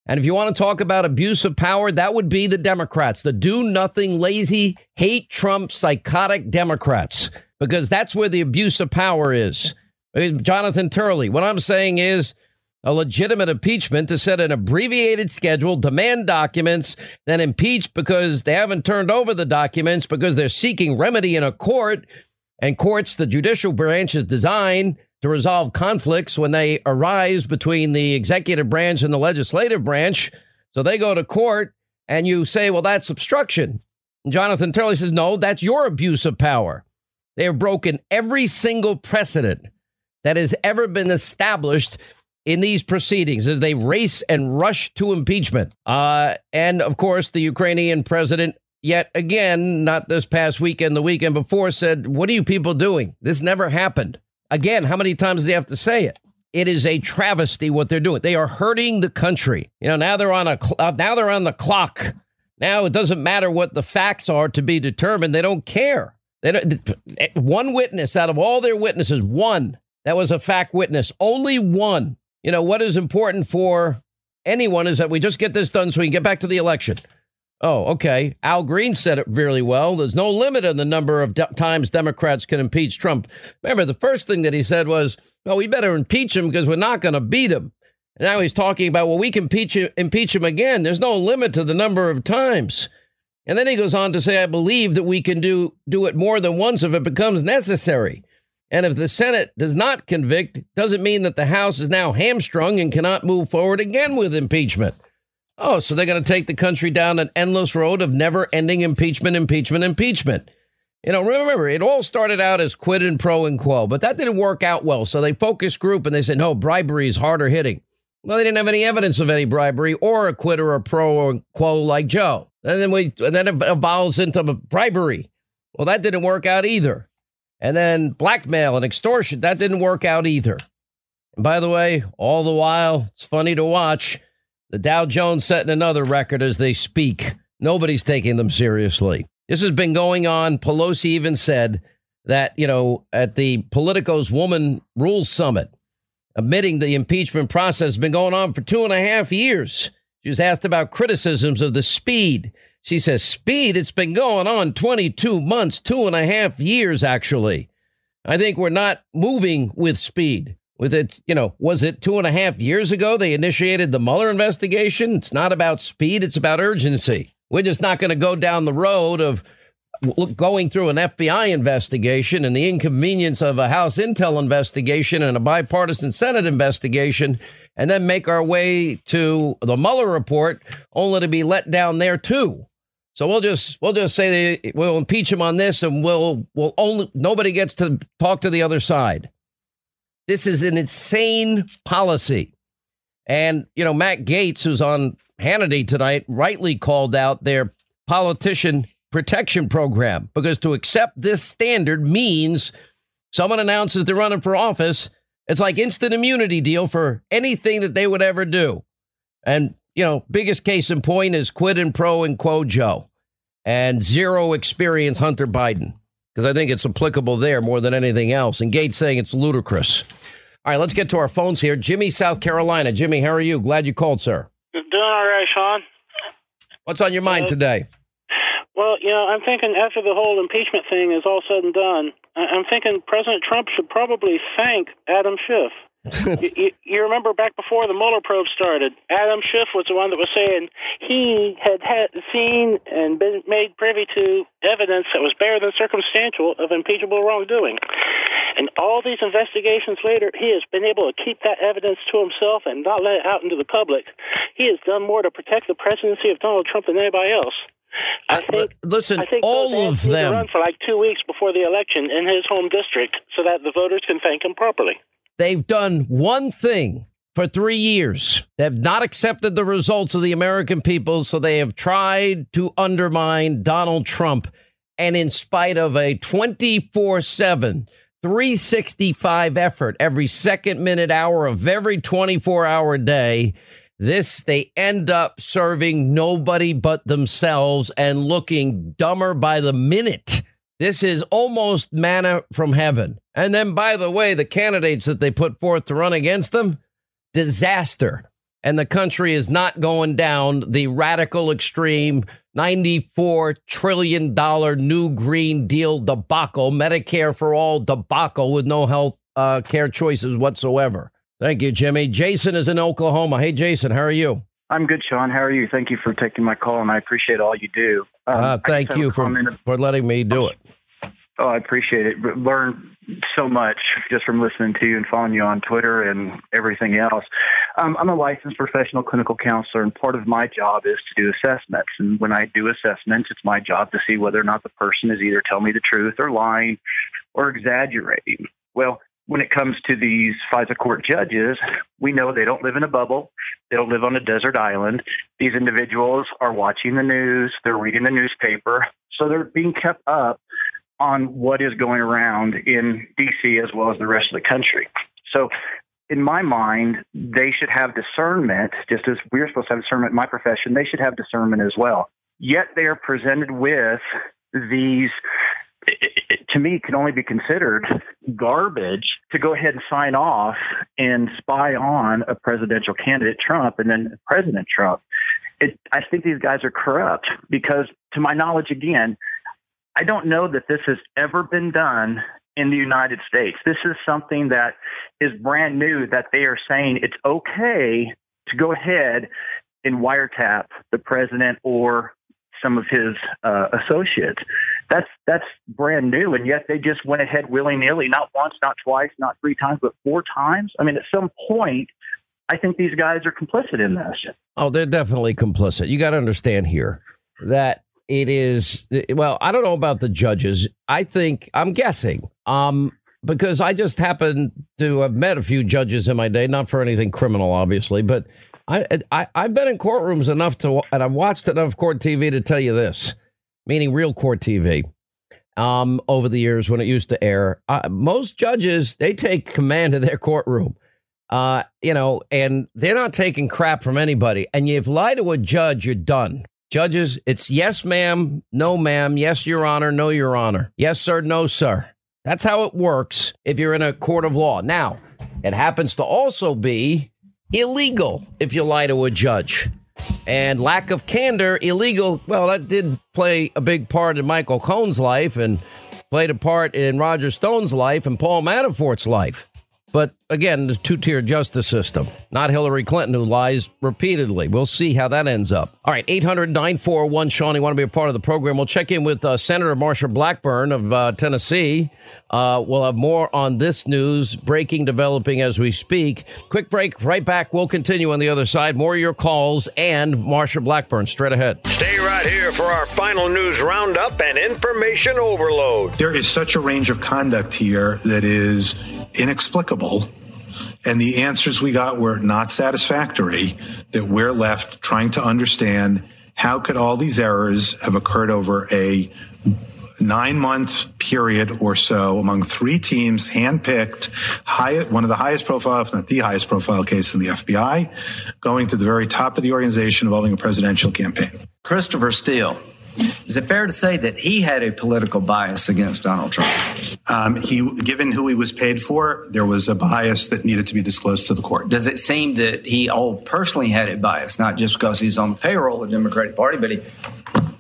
And if you want to talk about abuse of power, that would be the Democrats, the do nothing, lazy, hate Trump, psychotic Democrats, because that's where the abuse of power is. Jonathan Turley, what I'm saying is a legitimate impeachment to set an abbreviated schedule, demand documents, then impeach because they haven't turned over the documents because they're seeking remedy in a court. And courts, the judicial branch is designed to resolve conflicts when they arise between the executive branch and the legislative branch. So they go to court and you say, well, that's obstruction. And Jonathan Turley says, no, that's your abuse of power. They have broken every single precedent that has ever been established in these proceedings as they race and rush to impeachment. Uh, and of course, the Ukrainian president, yet again, not this past weekend, the weekend before, said, What are you people doing? This never happened. Again, how many times do they have to say it? It is a travesty what they're doing. They are hurting the country. You know, now they're on a uh, now they're on the clock. Now it doesn't matter what the facts are to be determined. They don't care. They don't, one witness out of all their witnesses, one that was a fact witness, only one. You know what is important for anyone is that we just get this done so we can get back to the election. Oh, okay. Al Green said it really well. There's no limit on the number of de- times Democrats can impeach Trump. Remember, the first thing that he said was, "Well, we better impeach him because we're not going to beat him." And now he's talking about, "Well, we can impeach him, impeach him again." There's no limit to the number of times. And then he goes on to say, "I believe that we can do do it more than once if it becomes necessary." And if the Senate does not convict, doesn't mean that the House is now hamstrung and cannot move forward again with impeachment. Oh, so they're going to take the country down an endless road of never ending impeachment, impeachment, impeachment. You know, remember, it all started out as quid and pro and quo, but that didn't work out well. So they focused group and they said, no, bribery is harder hitting. Well, they didn't have any evidence of any bribery or a quid or a pro or quo like Joe. And then we, and then it evolves into bribery. Well, that didn't work out either. And then blackmail and extortion, that didn't work out either. And by the way, all the while, it's funny to watch the Dow Jones setting another record as they speak. Nobody's taking them seriously. This has been going on. Pelosi even said that, you know, at the Politico's Woman Rules Summit, admitting the impeachment process has been going on for two and a half years. She was asked about criticisms of the speed. She says, Speed, it's been going on 22 months, two and a half years, actually. I think we're not moving with speed with it, you know, was it two and a half years ago they initiated the Mueller investigation? It's not about speed, it's about urgency. We're just not going to go down the road of going through an FBI investigation and the inconvenience of a House Intel investigation and a bipartisan Senate investigation, and then make our way to the Mueller report, only to be let down there too. So we'll just we'll just say we'll impeach him on this, and we'll we'll only nobody gets to talk to the other side. This is an insane policy. And, you know, Matt Gaetz, who's on Hannity tonight, rightly called out their politician protection program because to accept this standard means someone announces they're running for office. It's like instant immunity deal for anything that they would ever do. And, you know, biggest case in point is quid and pro and quo Joe and zero experience Hunter Biden because I think it's applicable there more than anything else. And Gaetz saying it's ludicrous. All right, let's get to our phones here. Jimmy, South Carolina. Jimmy, how are you? Glad you called, sir. Doing all right, Sean. What's on your mind uh, today? Well, you know, I'm thinking after the whole impeachment thing is all said and done, I'm thinking President Trump should probably thank Adam Schiff you, you, remember back before the Mueller probe started, Adam Schiff was the one that was saying he had, had seen and been made privy to evidence that was better than circumstantial of impeachable wrongdoing. And all these investigations later, he has been able to keep that evidence to himself and not let it out into the public. He has done more to protect the presidency of Donald Trump than anybody else. I uh, think. listen, I think all of them run for like two weeks before the election in his home district, so that the voters can thank him properly. They've done one thing for three years. They have not accepted the results of the American people, so they have tried to undermine Donald Trump. And in spite of a 24 7 365 effort every second, minute, hour of every 24 hour day. This, they end up serving nobody but themselves and looking dumber by the minute. This is almost manna from heaven. And then, by the way, the candidates that they put forth to run against them, disaster. And the country is not going down the radical extreme $94 trillion new Green Deal debacle, Medicare for all debacle with no health uh, care choices whatsoever. Thank you, Jimmy. Jason is in Oklahoma. Hey, Jason, how are you? I'm good, Sean. How are you? Thank you for taking my call, and I appreciate all you do. Um, uh, thank you for, for letting me do it. Oh, I appreciate it. Learn so much just from listening to you and following you on Twitter and everything else. Um, I'm a licensed professional clinical counselor, and part of my job is to do assessments. And when I do assessments, it's my job to see whether or not the person is either telling me the truth or lying or exaggerating. Well, when it comes to these FISA court judges, we know they don't live in a bubble. They don't live on a desert island. These individuals are watching the news, they're reading the newspaper, so they're being kept up on what is going around in DC as well as the rest of the country. So, in my mind, they should have discernment, just as we're supposed to have discernment in my profession, they should have discernment as well. Yet they are presented with these, to me, can only be considered garbage to go ahead and sign off and spy on a presidential candidate, Trump, and then President Trump. It, I think these guys are corrupt because, to my knowledge, again, I don't know that this has ever been done in the United States. This is something that is brand new that they are saying it's okay to go ahead and wiretap the president or some of his uh, associates. That's that's brand new, and yet they just went ahead willy nilly, not once, not twice, not three times, but four times. I mean, at some point, I think these guys are complicit in this. Oh, they're definitely complicit. You got to understand here that it is well i don't know about the judges i think i'm guessing um because i just happen to have met a few judges in my day not for anything criminal obviously but i, I i've been in courtrooms enough to and i've watched enough court tv to tell you this meaning real court tv um over the years when it used to air uh, most judges they take command of their courtroom uh, you know, and they're not taking crap from anybody. And you've lied to a judge, you're done. Judges, it's yes, ma'am, no, ma'am, yes, your honor, no, your honor, yes, sir, no, sir. That's how it works if you're in a court of law. Now, it happens to also be illegal if you lie to a judge. And lack of candor, illegal. Well, that did play a big part in Michael Cohen's life and played a part in Roger Stone's life and Paul Manafort's life. But again, the two tier justice system, not Hillary Clinton, who lies repeatedly. We'll see how that ends up. All right, 800 941 Sean, you want to be a part of the program? We'll check in with uh, Senator Marsha Blackburn of uh, Tennessee. Uh, we'll have more on this news breaking, developing as we speak. Quick break, right back. We'll continue on the other side. More of your calls and Marsha Blackburn straight ahead. Stay right here for our final news roundup and information overload. There is such a range of conduct here that is inexplicable. And the answers we got were not satisfactory, that we're left trying to understand how could all these errors have occurred over a nine month period or so among three teams, handpicked, high, one of the highest profile, if not the highest profile case in the FBI, going to the very top of the organization involving a presidential campaign. Christopher Steele is it fair to say that he had a political bias against Donald Trump? Um, he, given who he was paid for, there was a bias that needed to be disclosed to the court. Does it seem that he all personally had a bias, not just because he's on the payroll of the Democratic Party, but he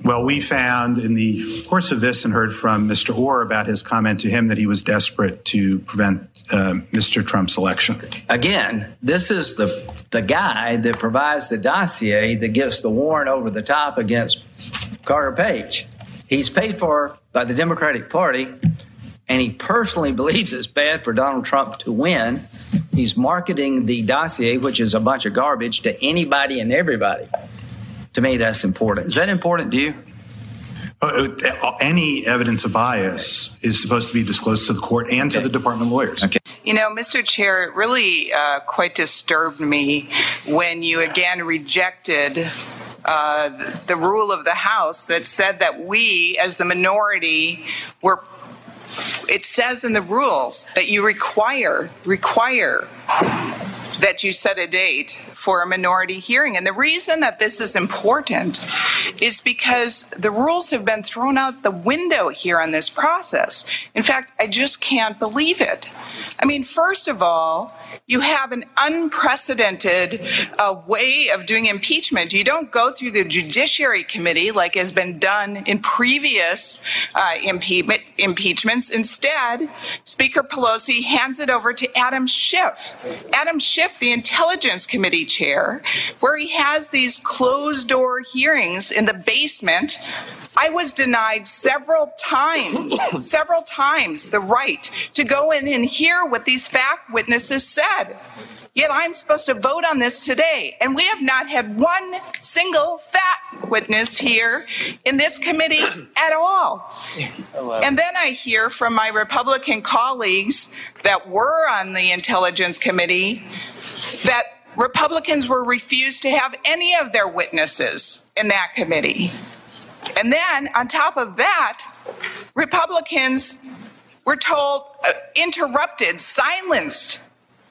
well, we found in the course of this and heard from Mr. Ohr about his comment to him that he was desperate to prevent uh, Mr. Trump's election. Again, this is the the guy that provides the dossier that gets the warrant over the top against Carter Page. He's paid for by the Democratic Party, and he personally believes it's bad for Donald Trump to win. He's marketing the dossier, which is a bunch of garbage, to anybody and everybody. To me, that's important. Is that important to you? Uh, any evidence of bias is supposed to be disclosed to the court and okay. to the department lawyers. Okay. You know, Mr. Chair, it really uh, quite disturbed me when you again rejected uh, the rule of the House that said that we, as the minority, were it says in the rules that you require require that you set a date for a minority hearing. And the reason that this is important is because the rules have been thrown out the window here on this process. In fact, I just can't believe it. I mean, first of all, you have an unprecedented uh, way of doing impeachment. You don't go through the Judiciary Committee like has been done in previous uh, impe- impeachments. Instead, Speaker Pelosi hands it over to Adam Schiff. Adam Schiff, the Intelligence Committee chair, where he has these closed door hearings in the basement I was denied several times, several times the right to go in and hear what these fact witnesses said. Yet I'm supposed to vote on this today, and we have not had one single fact witness here in this committee at all. And then I hear from my Republican colleagues that were on the Intelligence Committee that Republicans were refused to have any of their witnesses in that committee. And then on top of that, Republicans were told, uh, interrupted, silenced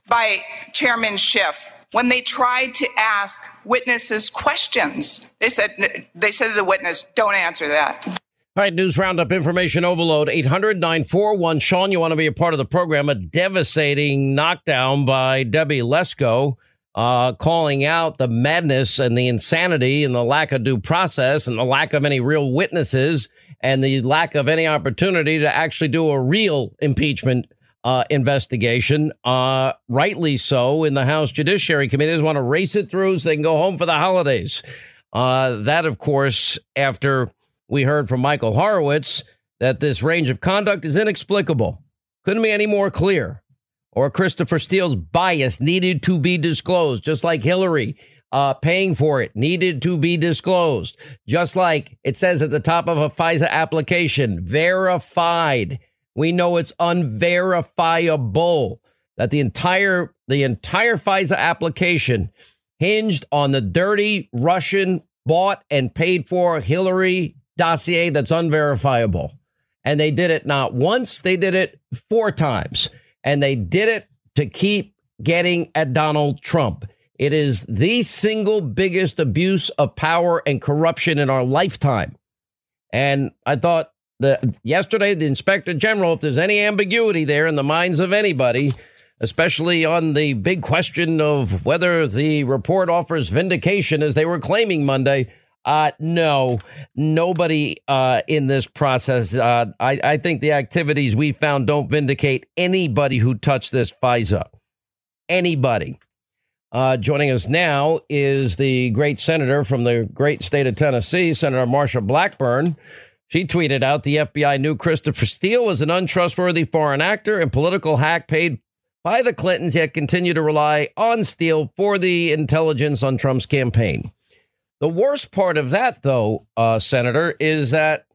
by Chairman Schiff when they tried to ask witnesses questions. They said, they said to the witness, don't answer that. All right, news roundup, information overload. 800 941 Sean, you want to be a part of the program. A devastating knockdown by Debbie Lesko uh, calling out the madness and the insanity and the lack of due process and the lack of any real witnesses and the lack of any opportunity to actually do a real impeachment uh, investigation. Uh, rightly so in the House Judiciary Committee. They want to race it through so they can go home for the holidays. Uh, that, of course, after we heard from Michael Horowitz that this range of conduct is inexplicable. Couldn't be any more clear or Christopher Steele's bias needed to be disclosed, just like Hillary uh, paying for it needed to be disclosed, just like it says at the top of a FISA application, verified. We know it's unverifiable that the entire the entire FISA application hinged on the dirty Russian bought and paid for Hillary dossier that's unverifiable. And they did it not once, they did it four times and they did it to keep getting at Donald Trump. It is the single biggest abuse of power and corruption in our lifetime. And I thought that yesterday, the inspector general, if there's any ambiguity there in the minds of anybody, especially on the big question of whether the report offers vindication as they were claiming Monday, uh, no, nobody uh, in this process. Uh, I, I think the activities we found don't vindicate anybody who touched this FISA. Anybody. Uh, joining us now is the great senator from the great state of Tennessee, Senator Marsha Blackburn. She tweeted out the FBI knew Christopher Steele was an untrustworthy foreign actor and political hack paid by the Clintons, yet continue to rely on Steele for the intelligence on Trump's campaign. The worst part of that, though, uh, Senator, is that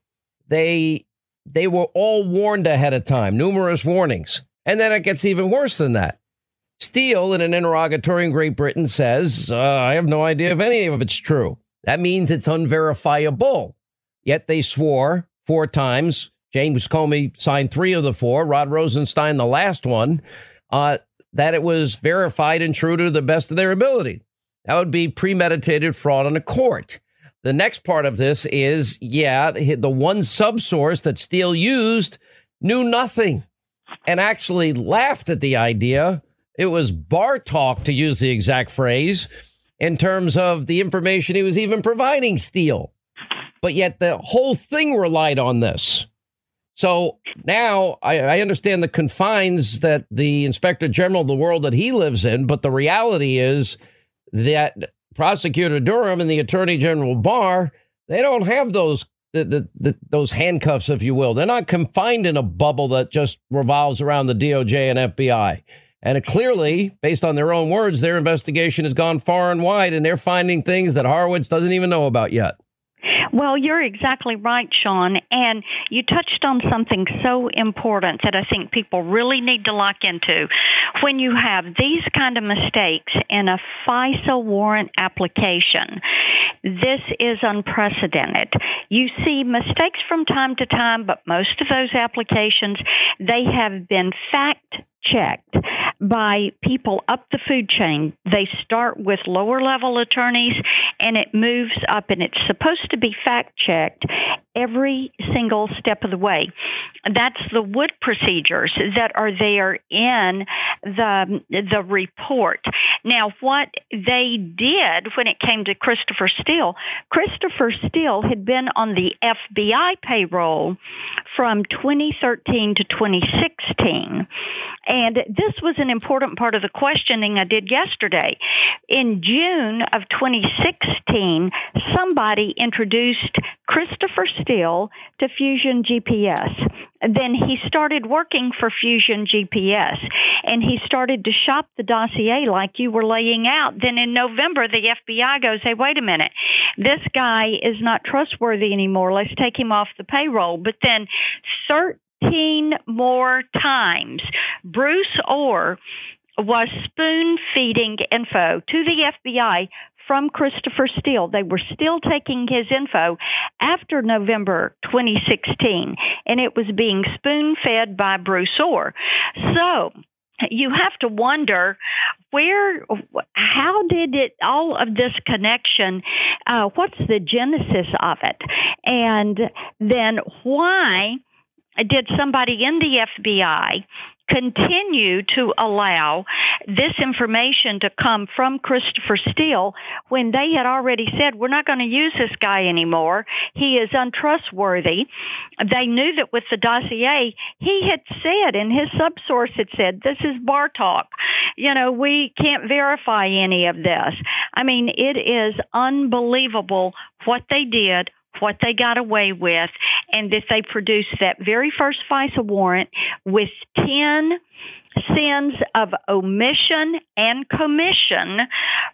they they were all warned ahead of time, numerous warnings, and then it gets even worse than that. Steele, in an interrogatory in Great Britain, says, uh, "I have no idea if any of it's true." That means it's unverifiable. Yet they swore four times. James Comey signed three of the four. Rod Rosenstein, the last one, uh, that it was verified and true to the best of their ability. That would be premeditated fraud on a court. The next part of this is yeah, the one subsource that Steele used knew nothing and actually laughed at the idea. It was bar talk, to use the exact phrase, in terms of the information he was even providing Steele. But yet the whole thing relied on this. So now I, I, understand the confines that the inspector general, of the world that he lives in, but the reality is that prosecutor Durham and the attorney general Barr, they don't have those the, the, the, those handcuffs, if you will. They're not confined in a bubble that just revolves around the DOJ and FBI. And clearly, based on their own words, their investigation has gone far and wide, and they're finding things that Horowitz doesn't even know about yet. Well, you're exactly right, Sean. And you touched on something so important that I think people really need to lock into. When you have these kind of mistakes in a FISA warrant application, this is unprecedented. You see mistakes from time to time, but most of those applications, they have been fact checked by people up the food chain. They start with lower level attorneys and it moves up and it's supposed to be fact checked every single step of the way. That's the Wood procedures that are there in the the report. Now, what they did when it came to Christopher Steele, Christopher Steele had been on the FBI payroll from 2013 to 2016. And this was an important part of the questioning I did yesterday. In June of 2016, somebody introduced Christopher Steele to Fusion GPS. Then he started working for Fusion GPS and he started to shop the dossier like you were laying out. Then in November, the FBI goes, Hey, wait a minute. This guy is not trustworthy anymore. Let's take him off the payroll. But then 13 more times, Bruce Ohr was spoon feeding info to the FBI from Christopher Steele. They were still taking his info after November 2016, and it was being spoon fed by Bruce Ohr. So, you have to wonder where how did it all of this connection uh, what's the genesis of it and then why did somebody in the FBI continue to allow this information to come from Christopher Steele when they had already said, we're not going to use this guy anymore. He is untrustworthy. They knew that with the dossier, he had said, and his subsource had said, this is bar talk. You know, we can't verify any of this. I mean, it is unbelievable what they did what they got away with, and that they produced that very first FISA warrant with 10 sins of omission and commission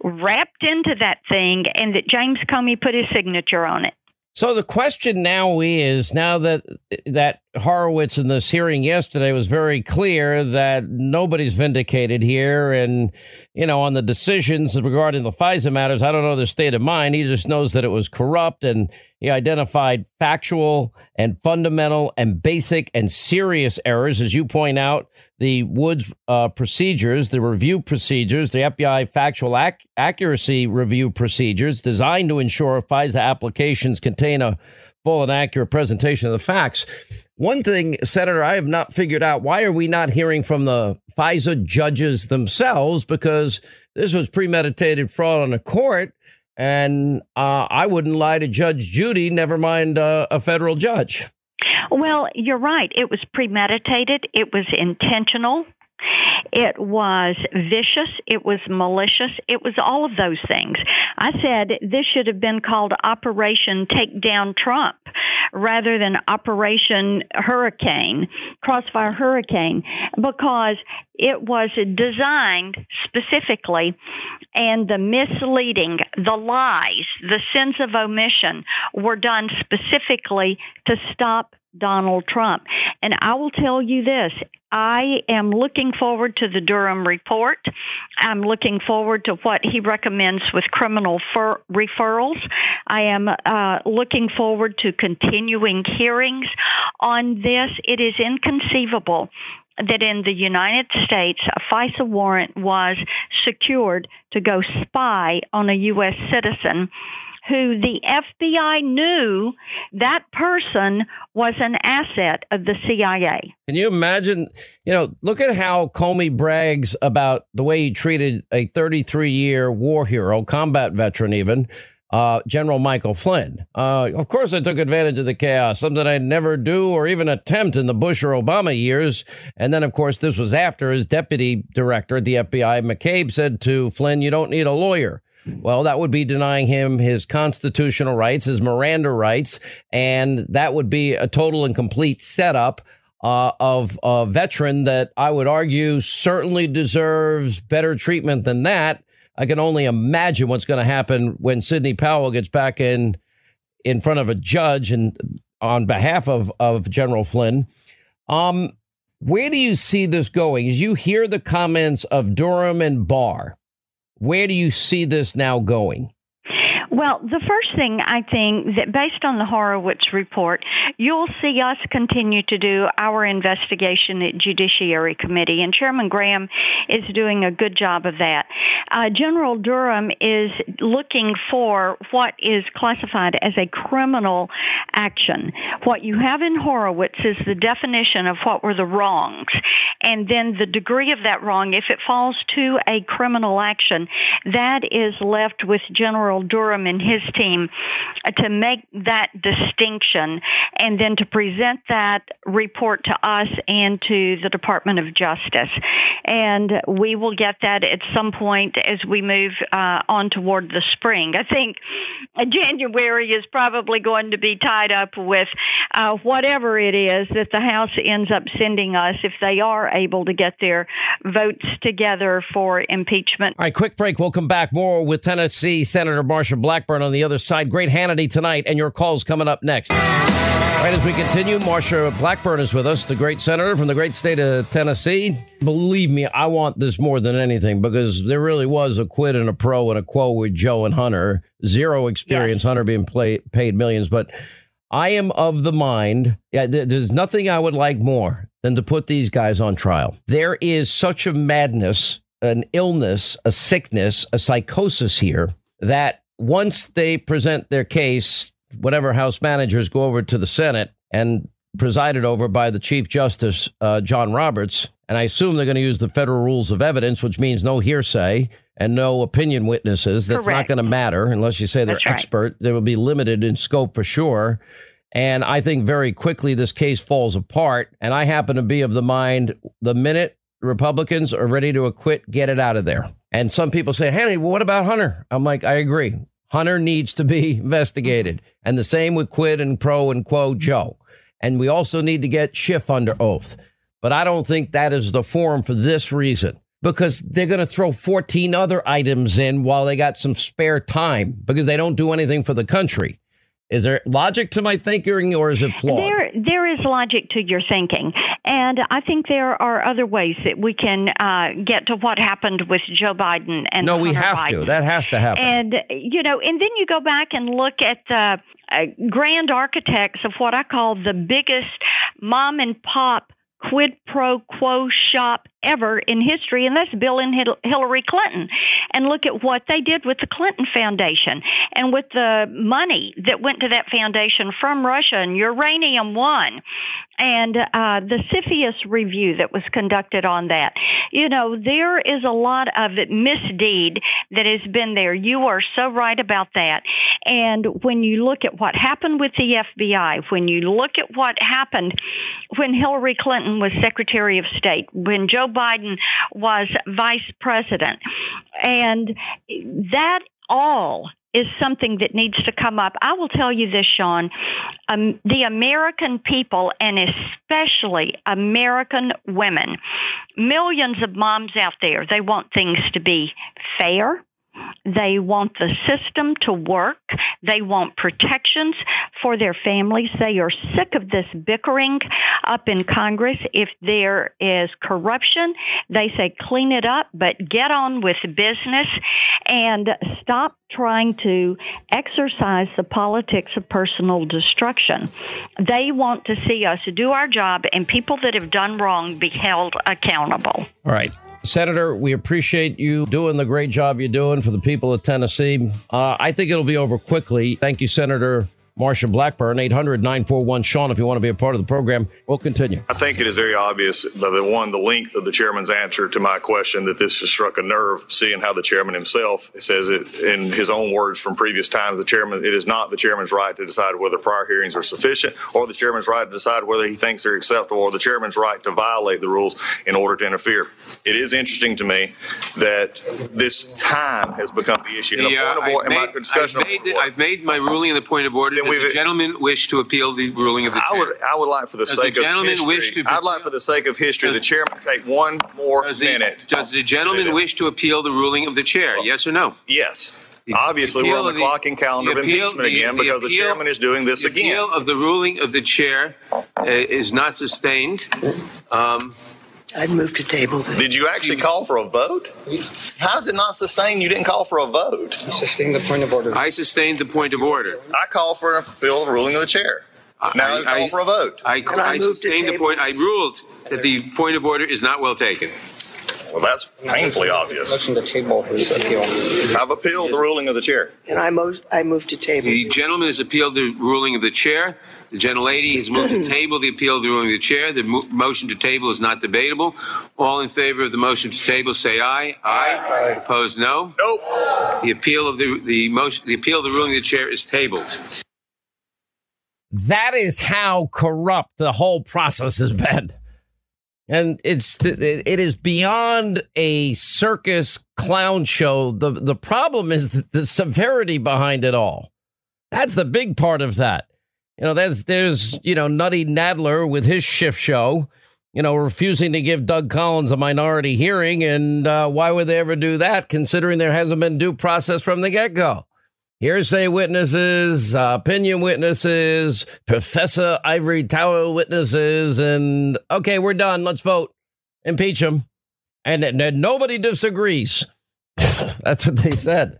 wrapped into that thing, and that James Comey put his signature on it. So the question now is now that that Horowitz in this hearing yesterday was very clear that nobody's vindicated here, and you know on the decisions regarding the FISA matters, I don't know their state of mind. He just knows that it was corrupt, and he identified factual and fundamental and basic and serious errors, as you point out the Woods uh, procedures, the review procedures, the FBI factual ac- accuracy review procedures designed to ensure FISA applications contain a full and accurate presentation of the facts. One thing, Senator, I have not figured out why are we not hearing from the FISA judges themselves because this was premeditated fraud on the court. And uh, I wouldn't lie to Judge Judy, never mind uh, a federal judge. Well, you're right. It was premeditated, it was intentional. It was vicious. It was malicious. It was all of those things. I said this should have been called Operation Take Down Trump rather than Operation Hurricane, Crossfire Hurricane, because it was designed specifically and the misleading, the lies, the sins of omission were done specifically to stop Donald Trump. And I will tell you this I am looking forward to the Durham report. I'm looking forward to what he recommends with criminal referrals. I am uh, looking forward to continuing hearings on this. It is inconceivable that in the United States, a FISA warrant was secured to go spy on a U.S. citizen who the FBI knew that person was an asset of the CIA. Can you imagine? You know, look at how Comey brags about the way he treated a 33 year war hero, combat veteran, even. Uh, General Michael Flynn. Uh, of course, I took advantage of the chaos, something I'd never do or even attempt in the Bush or Obama years. And then, of course, this was after his deputy director at the FBI, McCabe, said to Flynn, You don't need a lawyer. Well, that would be denying him his constitutional rights, his Miranda rights, and that would be a total and complete setup uh, of a veteran that I would argue certainly deserves better treatment than that. I can only imagine what's going to happen when Sidney Powell gets back in in front of a judge and on behalf of, of General Flynn. Um, where do you see this going? As you hear the comments of Durham and Barr, where do you see this now going? Well, the first thing I think that based on the Horowitz report, you'll see us continue to do our investigation at Judiciary Committee, and Chairman Graham is doing a good job of that. Uh, General Durham is looking for what is classified as a criminal action. What you have in Horowitz is the definition of what were the wrongs, and then the degree of that wrong. If it falls to a criminal action, that is left with General Durham and his team to make that distinction and then to present that report to us and to the Department of Justice. And we will get that at some point as we move uh, on toward the spring. I think January is probably going to be tied up with uh, whatever it is that the House ends up sending us if they are able to get their votes together for impeachment. All right, quick break. We'll come back more with Tennessee Senator Marsha Blackburn on the other side. Great Hannity tonight, and your calls coming up next. Right as we continue, Marsha Blackburn is with us, the great senator from the great state of Tennessee. Believe me, I want this more than anything because there really was a quid and a pro and a quo with Joe and Hunter. Zero experience, Hunter being play, paid millions. But I am of the mind, yeah, there's nothing I would like more than to put these guys on trial. There is such a madness, an illness, a sickness, a psychosis here that once they present their case, whatever House managers go over to the Senate and presided over by the Chief Justice uh, John Roberts, and I assume they're going to use the federal rules of evidence, which means no hearsay and no opinion witnesses. That's Correct. not going to matter unless you say they're That's right. expert. They will be limited in scope for sure. And I think very quickly this case falls apart. And I happen to be of the mind the minute Republicans are ready to acquit, get it out of there. And some people say, Henry, well, what about Hunter? I'm like, I agree. Hunter needs to be investigated. And the same with Quid and Pro and Quo Joe. And we also need to get Schiff under oath. But I don't think that is the forum for this reason because they're going to throw 14 other items in while they got some spare time because they don't do anything for the country. Is there logic to my thinking or is it flawed? There, there is logic to your thinking, and I think there are other ways that we can uh, get to what happened with Joe Biden and no, we have Biden. to. That has to happen. And you know, and then you go back and look at the uh, grand architects of what I call the biggest mom and pop quid pro quo shop ever in history, and that's Bill and Hillary Clinton. And look at what they did with the Clinton Foundation and with the money that went to that foundation from Russia and Uranium One and uh, the CFIUS review that was conducted on that. You know, there is a lot of misdeed that has been there. You are so right about that. And when you look at what happened with the FBI, when you look at what happened when Hillary Clinton was Secretary of State, when Joe Biden was Vice President, and that all is something that needs to come up. I will tell you this, Sean. Um, the American people, and especially American women, millions of moms out there, they want things to be fair. They want the system to work. They want protections for their families. They are sick of this bickering up in Congress. If there is corruption, they say clean it up, but get on with business and stop trying to exercise the politics of personal destruction. They want to see us do our job and people that have done wrong be held accountable. All right. Senator, we appreciate you doing the great job you're doing for the people of Tennessee. Uh, I think it'll be over quickly. Thank you, Senator Marsha Blackburn, 800 941 Sean, if you want to be a part of the program. We'll continue. I think it is very obvious by the one, the length of the chairman's answer to my question that this has struck a nerve, seeing how the chairman himself says it in his own words from previous times. The chairman, it is not the chairman's right to decide whether prior hearings are sufficient or the chairman's right to decide whether he thinks they're acceptable or the chairman's right to violate the rules in order to interfere. It is interesting to me that this time has become the issue. And a The, point of I've order- and my made- discussion I've made the- I've made my ruling in the point of order. Does the gentleman wish to appeal the ruling of the I chair? would, I would like for the Does the sake of gentleman history, wish to I'd like for the sake of history, the chairman take one more Does the, minute. does the gentleman wish to appeal the ruling of the chair? Yes or no? Yes. Obviously, we're on the of clock and calendar the of appeal- impeachment again the because the appeal- chairman is doing this the again. appeal of the ruling of the chair uh, is not sustained. Um, I'd move to table this. Did you actually call for a vote? How is it not sustained? You didn't call for a vote. You sustained the point of order. I sustained the point of order. I call for an appeal of ruling of the chair. Now I, call for a vote. I, I sustained the point. I ruled that the point of order is not well taken. Well, that's painfully obvious. Motion to table his appeal. I've appealed the ruling of the chair. And I move, I move to table. The gentleman has appealed the ruling of the chair. The gentlelady has moved to table the appeal of the ruling of the chair. The mo- motion to table is not debatable. All in favor of the motion to table, say aye. Aye. Opposed, no. Nope. The appeal of the the motion, the appeal of the ruling of the chair is tabled. That is how corrupt the whole process has been. And it's it is beyond a circus clown show. The the problem is the, the severity behind it all. That's the big part of that. You know, there's there's you know Nutty Nadler with his shift show. You know, refusing to give Doug Collins a minority hearing, and uh, why would they ever do that? Considering there hasn't been due process from the get go hearsay witnesses, opinion witnesses, Professor Ivory Tower witnesses, and okay, we're done. Let's vote. Impeach him. And, and nobody disagrees. That's what they said.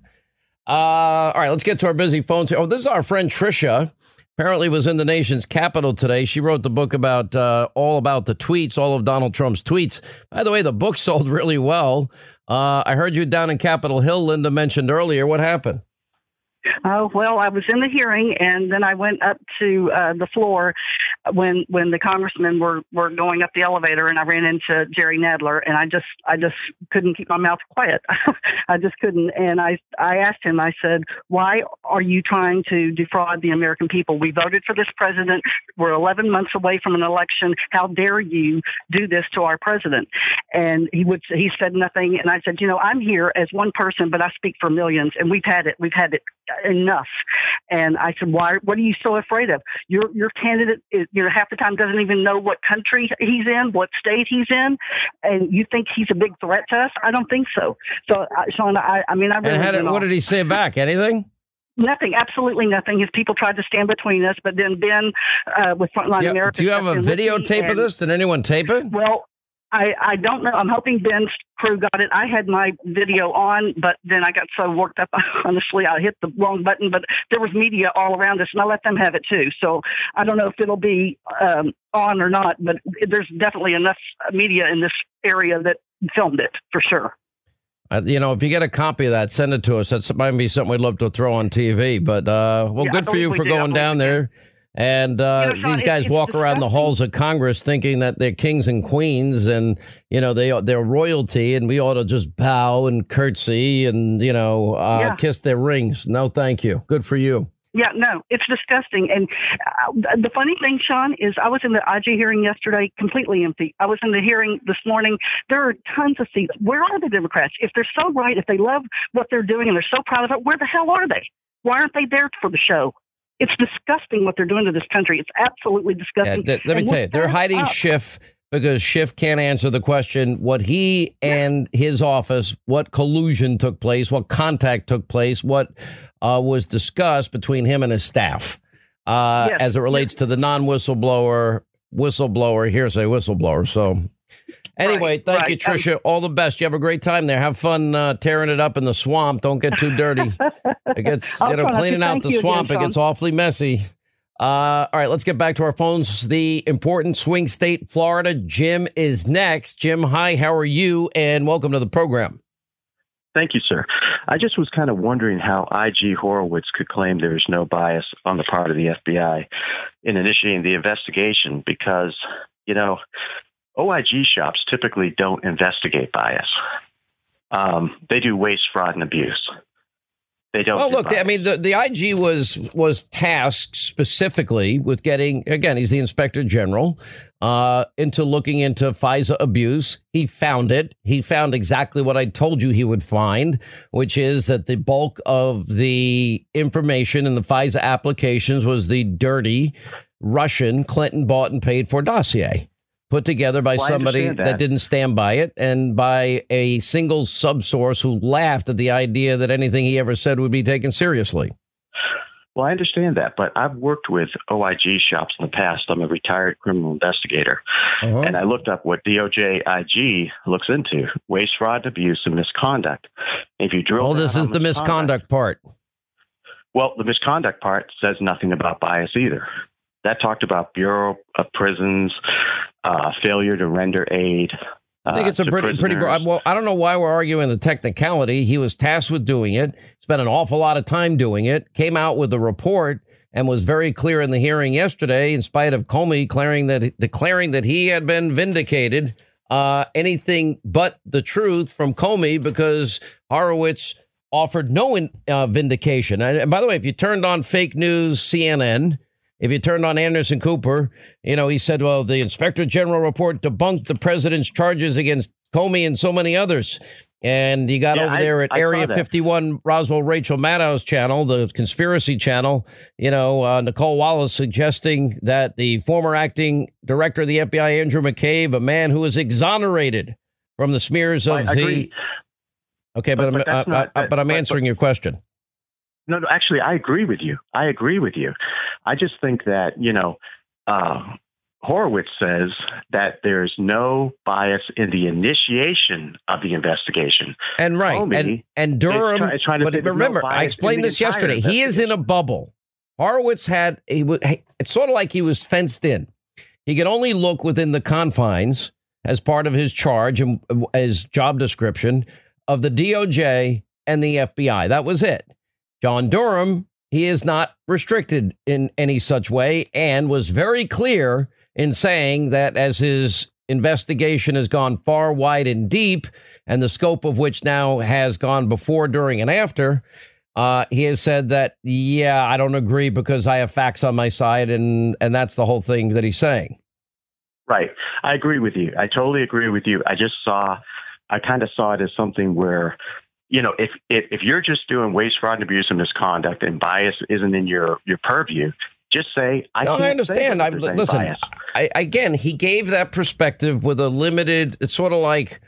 Uh, all right, let's get to our busy phones. Oh, this is our friend Trisha. Apparently, was in the nation's capital today. She wrote the book about uh, all about the tweets, all of Donald Trump's tweets. By the way, the book sold really well. Uh, I heard you down in Capitol Hill. Linda mentioned earlier. What happened? Oh well, I was in the hearing, and then I went up to uh, the floor when when the congressmen were were going up the elevator, and I ran into Jerry Nadler, and I just I just couldn't keep my mouth quiet. I just couldn't, and I I asked him. I said, "Why are you trying to defraud the American people? We voted for this president. We're 11 months away from an election. How dare you do this to our president?" And he would he said nothing, and I said, "You know, I'm here as one person, but I speak for millions, and we've had it. We've had it enough. And I said, why, what are you so afraid of? Your, your candidate is, you know, half the time doesn't even know what country he's in, what state he's in. And you think he's a big threat to us? I don't think so. So, uh, Sean, I, I mean, I really And did, what did he say back? Anything? Nothing, absolutely nothing. His people tried to stand between us, but then Ben uh, with Frontline America. do you have a stepped in with me videotape of this? Did anyone tape it? Well, I, I don't know. I'm hoping Ben's crew got it. I had my video on, but then I got so worked up. Honestly, I hit the wrong button. But there was media all around us, and I let them have it too. So I don't know if it'll be um, on or not. But there's definitely enough media in this area that filmed it for sure. Uh, you know, if you get a copy of that, send it to us. That might be something we'd love to throw on TV. But uh, well, Yeah, good for you for. Going down there. And uh, You know, Sean, these guys it's walk around the halls of Congress thinking that they're kings and queens, and you know they they're royalty, and we ought to just bow and curtsy and you know uh, Yeah. kiss their rings. No, thank you. Good for you. Yeah, no, it's disgusting. And uh, the funny thing, Sean, is I was in the IG hearing yesterday, completely empty. I was in the hearing this morning. There are tons of seats. Where are the Democrats? If they're so right, if they love what they're doing and they're so proud of it, where the hell are they? Why aren't they there for the show? It's disgusting what they're doing to this country. It's absolutely Yeah, disgusting. th- let me And tell you, they're hiding up. Schiff because Schiff can't answer the question what he and his office, what collusion took place, what contact took place, what uh, was discussed between him and his staff uh, Yes, as it relates to the non whistleblower, whistleblower, hearsay whistleblower. So, anyway, thank you, right. Um, Tricia. All the best. You have a great time there. Have fun uh, tearing it up in the swamp. Don't get too dirty. It gets, you know, try not to. cleaning out the you again, swamp. it gets awfully messy. Uh, all right, let's get back to our phones. The important swing state, Florida. Jim is next. Jim, hi, how are you? And welcome to the program. Thank you, sir. I just was kind of wondering how IG Horowitz could claim there is no bias on the part of the FBI in initiating the investigation because, you know, OIG shops typically don't investigate bias. Um, they do waste, fraud, and abuse. They don't. Well, do look, I mean, the, the IG was was tasked specifically with getting again. He's the inspector general uh, into looking into FISA abuse. He found it. He found exactly what I told you he would find, which is that the bulk of the information in the FISA applications was the dirty Russian Clinton bought and paid for dossier. Put together by Well, somebody that. that. didn't stand by it and by a single subsource who laughed at the idea that anything he ever said would be taken seriously. Well, I understand that, but I've worked with OIG shops in the past. I'm a retired criminal investigator, Uh-huh. and I looked up what DOJ IG looks into: waste, fraud, abuse, and misconduct. If you drill, Oh, this is the misconduct part. Well, the misconduct part says nothing about bias either. That talked about Bureau of Prisons, uh, failure to render aid. I think uh, it's a pretty pretty prisoners. broad. Well, I don't know why we're arguing the technicality. He was tasked with doing it. Spent an awful lot of time doing it. Came out with a report and was very clear in the hearing yesterday, in spite of Comey declaring that declaring that he had been vindicated. Uh, anything but the truth from Comey because Horowitz offered no in, uh, vindication. And by the way, if you turned on fake news CNN, if you turned on Anderson Cooper, you know, he said, well, the inspector general report debunked the president's charges against Comey and so many others. And he got Yeah, over I- there at I Area 51, Roswell Rachel Maddow's channel, the conspiracy channel, you know, uh, Nicolle Wallace suggesting that the former acting director of the FBI, Andrew McCabe, a man who was exonerated from the smears of I the. Okay, but, But- but I'm, that's uh, not- uh, but I'm answering your question. No, no, actually, I agree with you. I agree with you. I just think that, you know, uh, Horowitz says that there's no bias in the initiation of the investigation. And right, Comey and and Durham. try- is trying to but there's no remember, I explained this yesterday. He is in a bubble. Horowitz had he. It's sort of like he was fenced in. He could only look within the confines as part of his charge and his job description of the DOJ and the FBI. That was it. John Durham, he is not restricted in any such way and was very clear in saying that as his investigation has gone far wide and deep, and the scope of which now has gone before, during, and after, uh, he has said that, yeah, I don't agree because I have facts on my side, and and that's the whole thing that he's saying. Right. I agree with you. I totally agree with you. I just saw, I kind of saw it as something where, you know, if, if if you're just doing waste, fraud, and abuse and misconduct, and bias isn't in your your purview, just say I. No, I understand. I listen. I, again, he gave that perspective with a limited. It's sort of like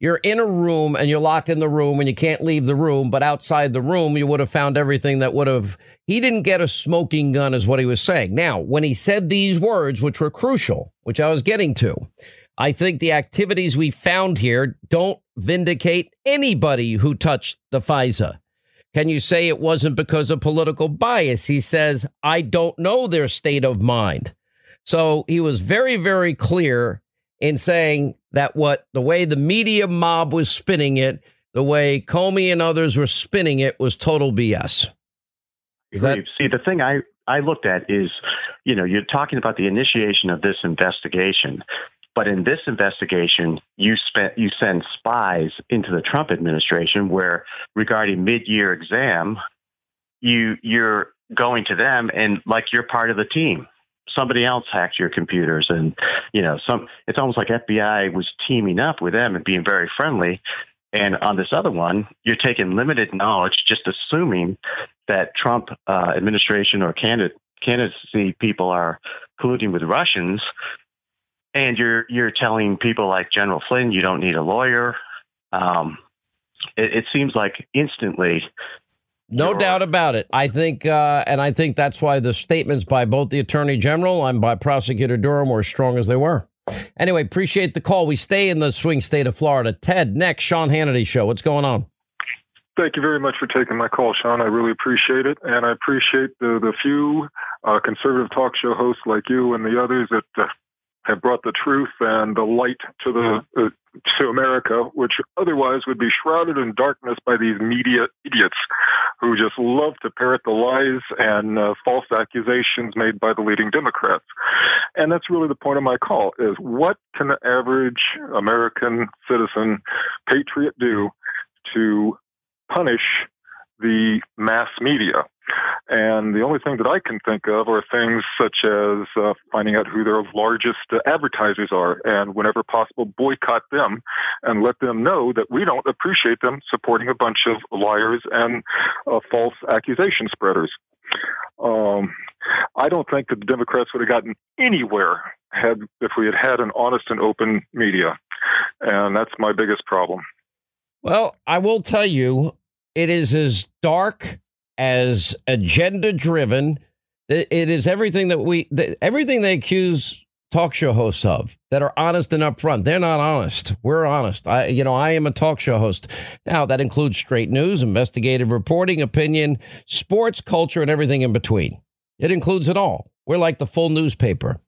you're in a room and you're locked in the room and you can't leave the room, but outside the room you would have found everything that would have. He didn't get a smoking gun, is what he was saying. Now, when he said these words, which were crucial, which I was getting to, I think the activities we found here don't vindicate anybody who touched the FISA. Can you say it wasn't because of political bias? He says, I don't know their state of mind. So he was very, very clear in saying that what the way the media mob was spinning it, the way Comey and others were spinning it was total BS. That- See, the thing I, I looked at is, you know, you're talking about the initiation of this investigation, but in this investigation, you spent you send spies into the Trump administration, where regarding mid-year exam, you you're going to them and like you're part of the team. Somebody else hacked your computers, and you know, some. It's almost like FBI was teaming up with them and being very friendly. And on this other one, you're taking limited knowledge, just assuming that Trump uh, administration or candidate candidacy people are colluding with Russians, and you're you're telling people like General Flynn you don't need a lawyer. Um, it, it seems like instantly. No doubt about it. I think, uh, and I think that's why the statements by both the attorney general and by prosecutor Durham were as strong as they were. Anyway, appreciate the call. We stay in the swing state of Florida. Ted, next, Sean Hannity show. What's going on? Thank you very much for taking my call, Sean. I really appreciate it, and I appreciate the the few uh, conservative talk show hosts like you and the others that uh, have brought the truth and the light to the uh, to America, which otherwise would be shrouded in darkness by these media idiots who just love to parrot the lies and uh, false accusations made by the leading Democrats. And that's really the point of my call: is what can the average American citizen, patriot, do to punish the mass media. And the only thing that I can think of are things such as uh, finding out who their largest uh, advertisers are and, whenever possible, boycott them and let them know that we don't appreciate them supporting a bunch of liars and uh, false accusation spreaders. Um, I don't think that the Democrats would have gotten anywhere had if we had had an honest and open media, and that's my biggest problem. Well, I will tell you, it is as dark as agenda driven. It is everything that we, everything they accuse talk show hosts of that are honest and upfront. They're not honest. We're honest. I, you know, I am a talk show host. Now that includes straight news, investigative reporting, opinion, sports, culture, and everything in between. It includes it all. We're like the full newspaper.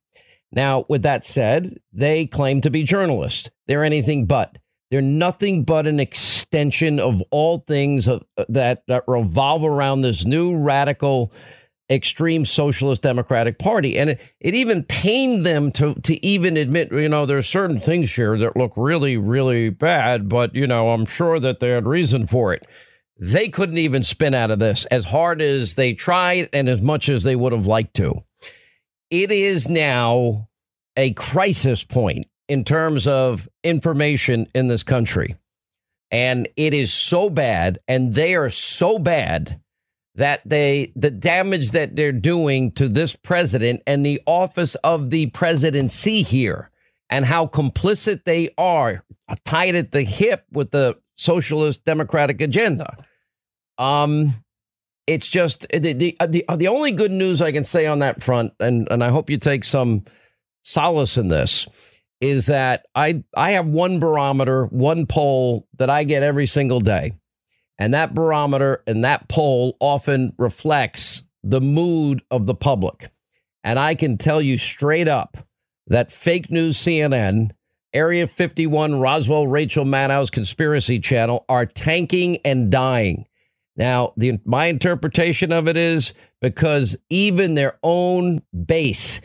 Now, with that said, they claim to be journalists. They're anything but. They're nothing but an extension of all things uh, that, that revolve around this new radical, extreme socialist democratic party. And it, it even pained them to, to even admit, you know, there's certain things here that look really, really bad, but, you know, I'm sure that they had reason for it. They couldn't even spin out of this as hard as they tried and as much as they would have liked to. It is now a crisis point in terms of information in this country. And it is so bad, and they are so bad that they the damage that they're doing to this president and the office of the presidency here and how complicit they are tied at the hip with the socialist democratic agenda um it's just the, the the the only good news i can say on that front and and i hope you take some solace in this is that I I have one barometer, one poll that I get every single day. And that barometer and that poll often reflects the mood of the public. And I can tell you straight up that fake news CNN, Area 51, Roswell, Rachel Maddow's conspiracy channel are tanking and dying. Now, the, my interpretation of it is because even their own base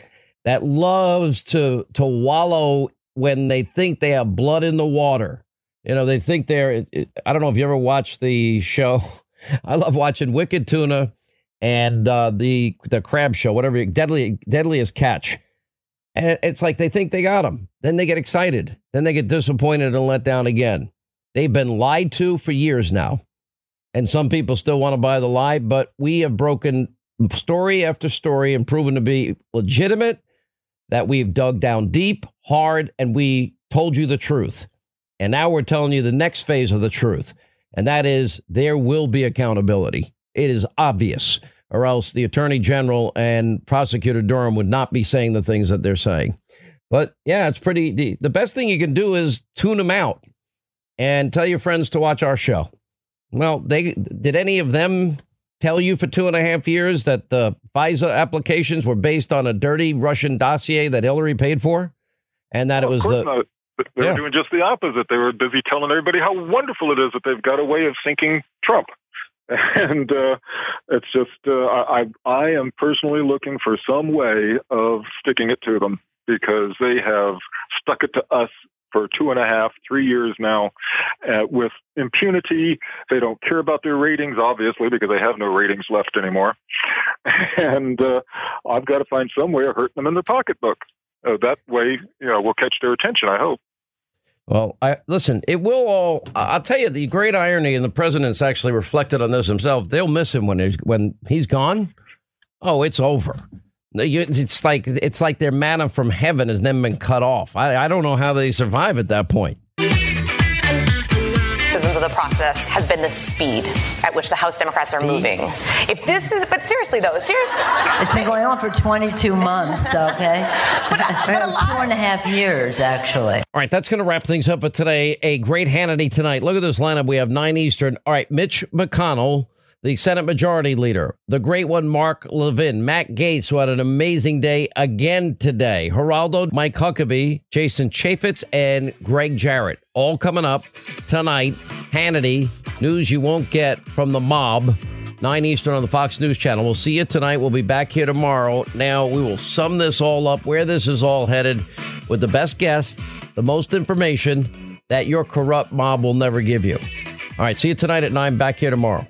that loves to to wallow when they think they have blood in the water. You know, they think they're. I don't know if you ever watched the show. I love watching Wicked Tuna and uh, the the crab show, whatever. Deadly Deadliest Catch. And it's like they think they got them. Then they get excited. Then they get disappointed and let down again. They've been lied to for years now. And some people still want to buy the lie, but we have broken story after story and proven to be legitimate that we've dug down deep, hard, and we told you the truth. And now we're telling you the next phase of the truth. And that is there will be accountability. It is obvious, or else the attorney general and prosecutor Durham would not be saying the things that they're saying. But yeah, it's pretty. The, the best thing you can do is tune them out and tell your friends to watch our show. Well, they did any of them tell you for two and a half years that the FISA applications were based on a dirty Russian dossier that Hillary paid for, and that well, it was the. Not. They yeah. were doing just the opposite. They were busy telling everybody how wonderful it is that they've got a way of sinking Trump. And uh, it's just, uh, I, I am personally looking for some way of sticking it to them because they have stuck it to us for two and a half, three years now uh, with impunity. They don't care about their ratings, obviously, because they have no ratings left anymore. and uh, I've got to find some way of hurting them in their pocketbook. Uh, that way, you know, we'll catch their attention, I hope. Well, I listen, it will all I'll tell you the great irony and the president's actually reflected on this himself. They'll miss him when he's when he's gone. Oh, it's over. It's like it's like their manna from heaven has then been cut off. I, I don't know how they survive at that point of the process has been the speed at which the House Democrats are moving. If this is, but seriously though, seriously, it's been going on for 22 months. Okay, but, but two and a half years actually. All right, that's going to wrap things up for today. A great Hannity tonight. Look at this lineup. We have nine Eastern. All right, Mitch McConnell the Senate Majority Leader, the great one, Mark Levin, Matt Gaetz, who had an amazing day again today, Geraldo, Mike Huckabee, Jason Chaffetz, and Gregg Jarrett. All coming up tonight. Hannity, news you won't get from the mob. 9 Eastern on the Fox News Channel. We'll see you tonight. We'll be back here tomorrow. Now, we will sum this all up, where this is all headed, with the best guests, the most information that your corrupt mob will never give you. All right, see you tonight at 9, back here tomorrow.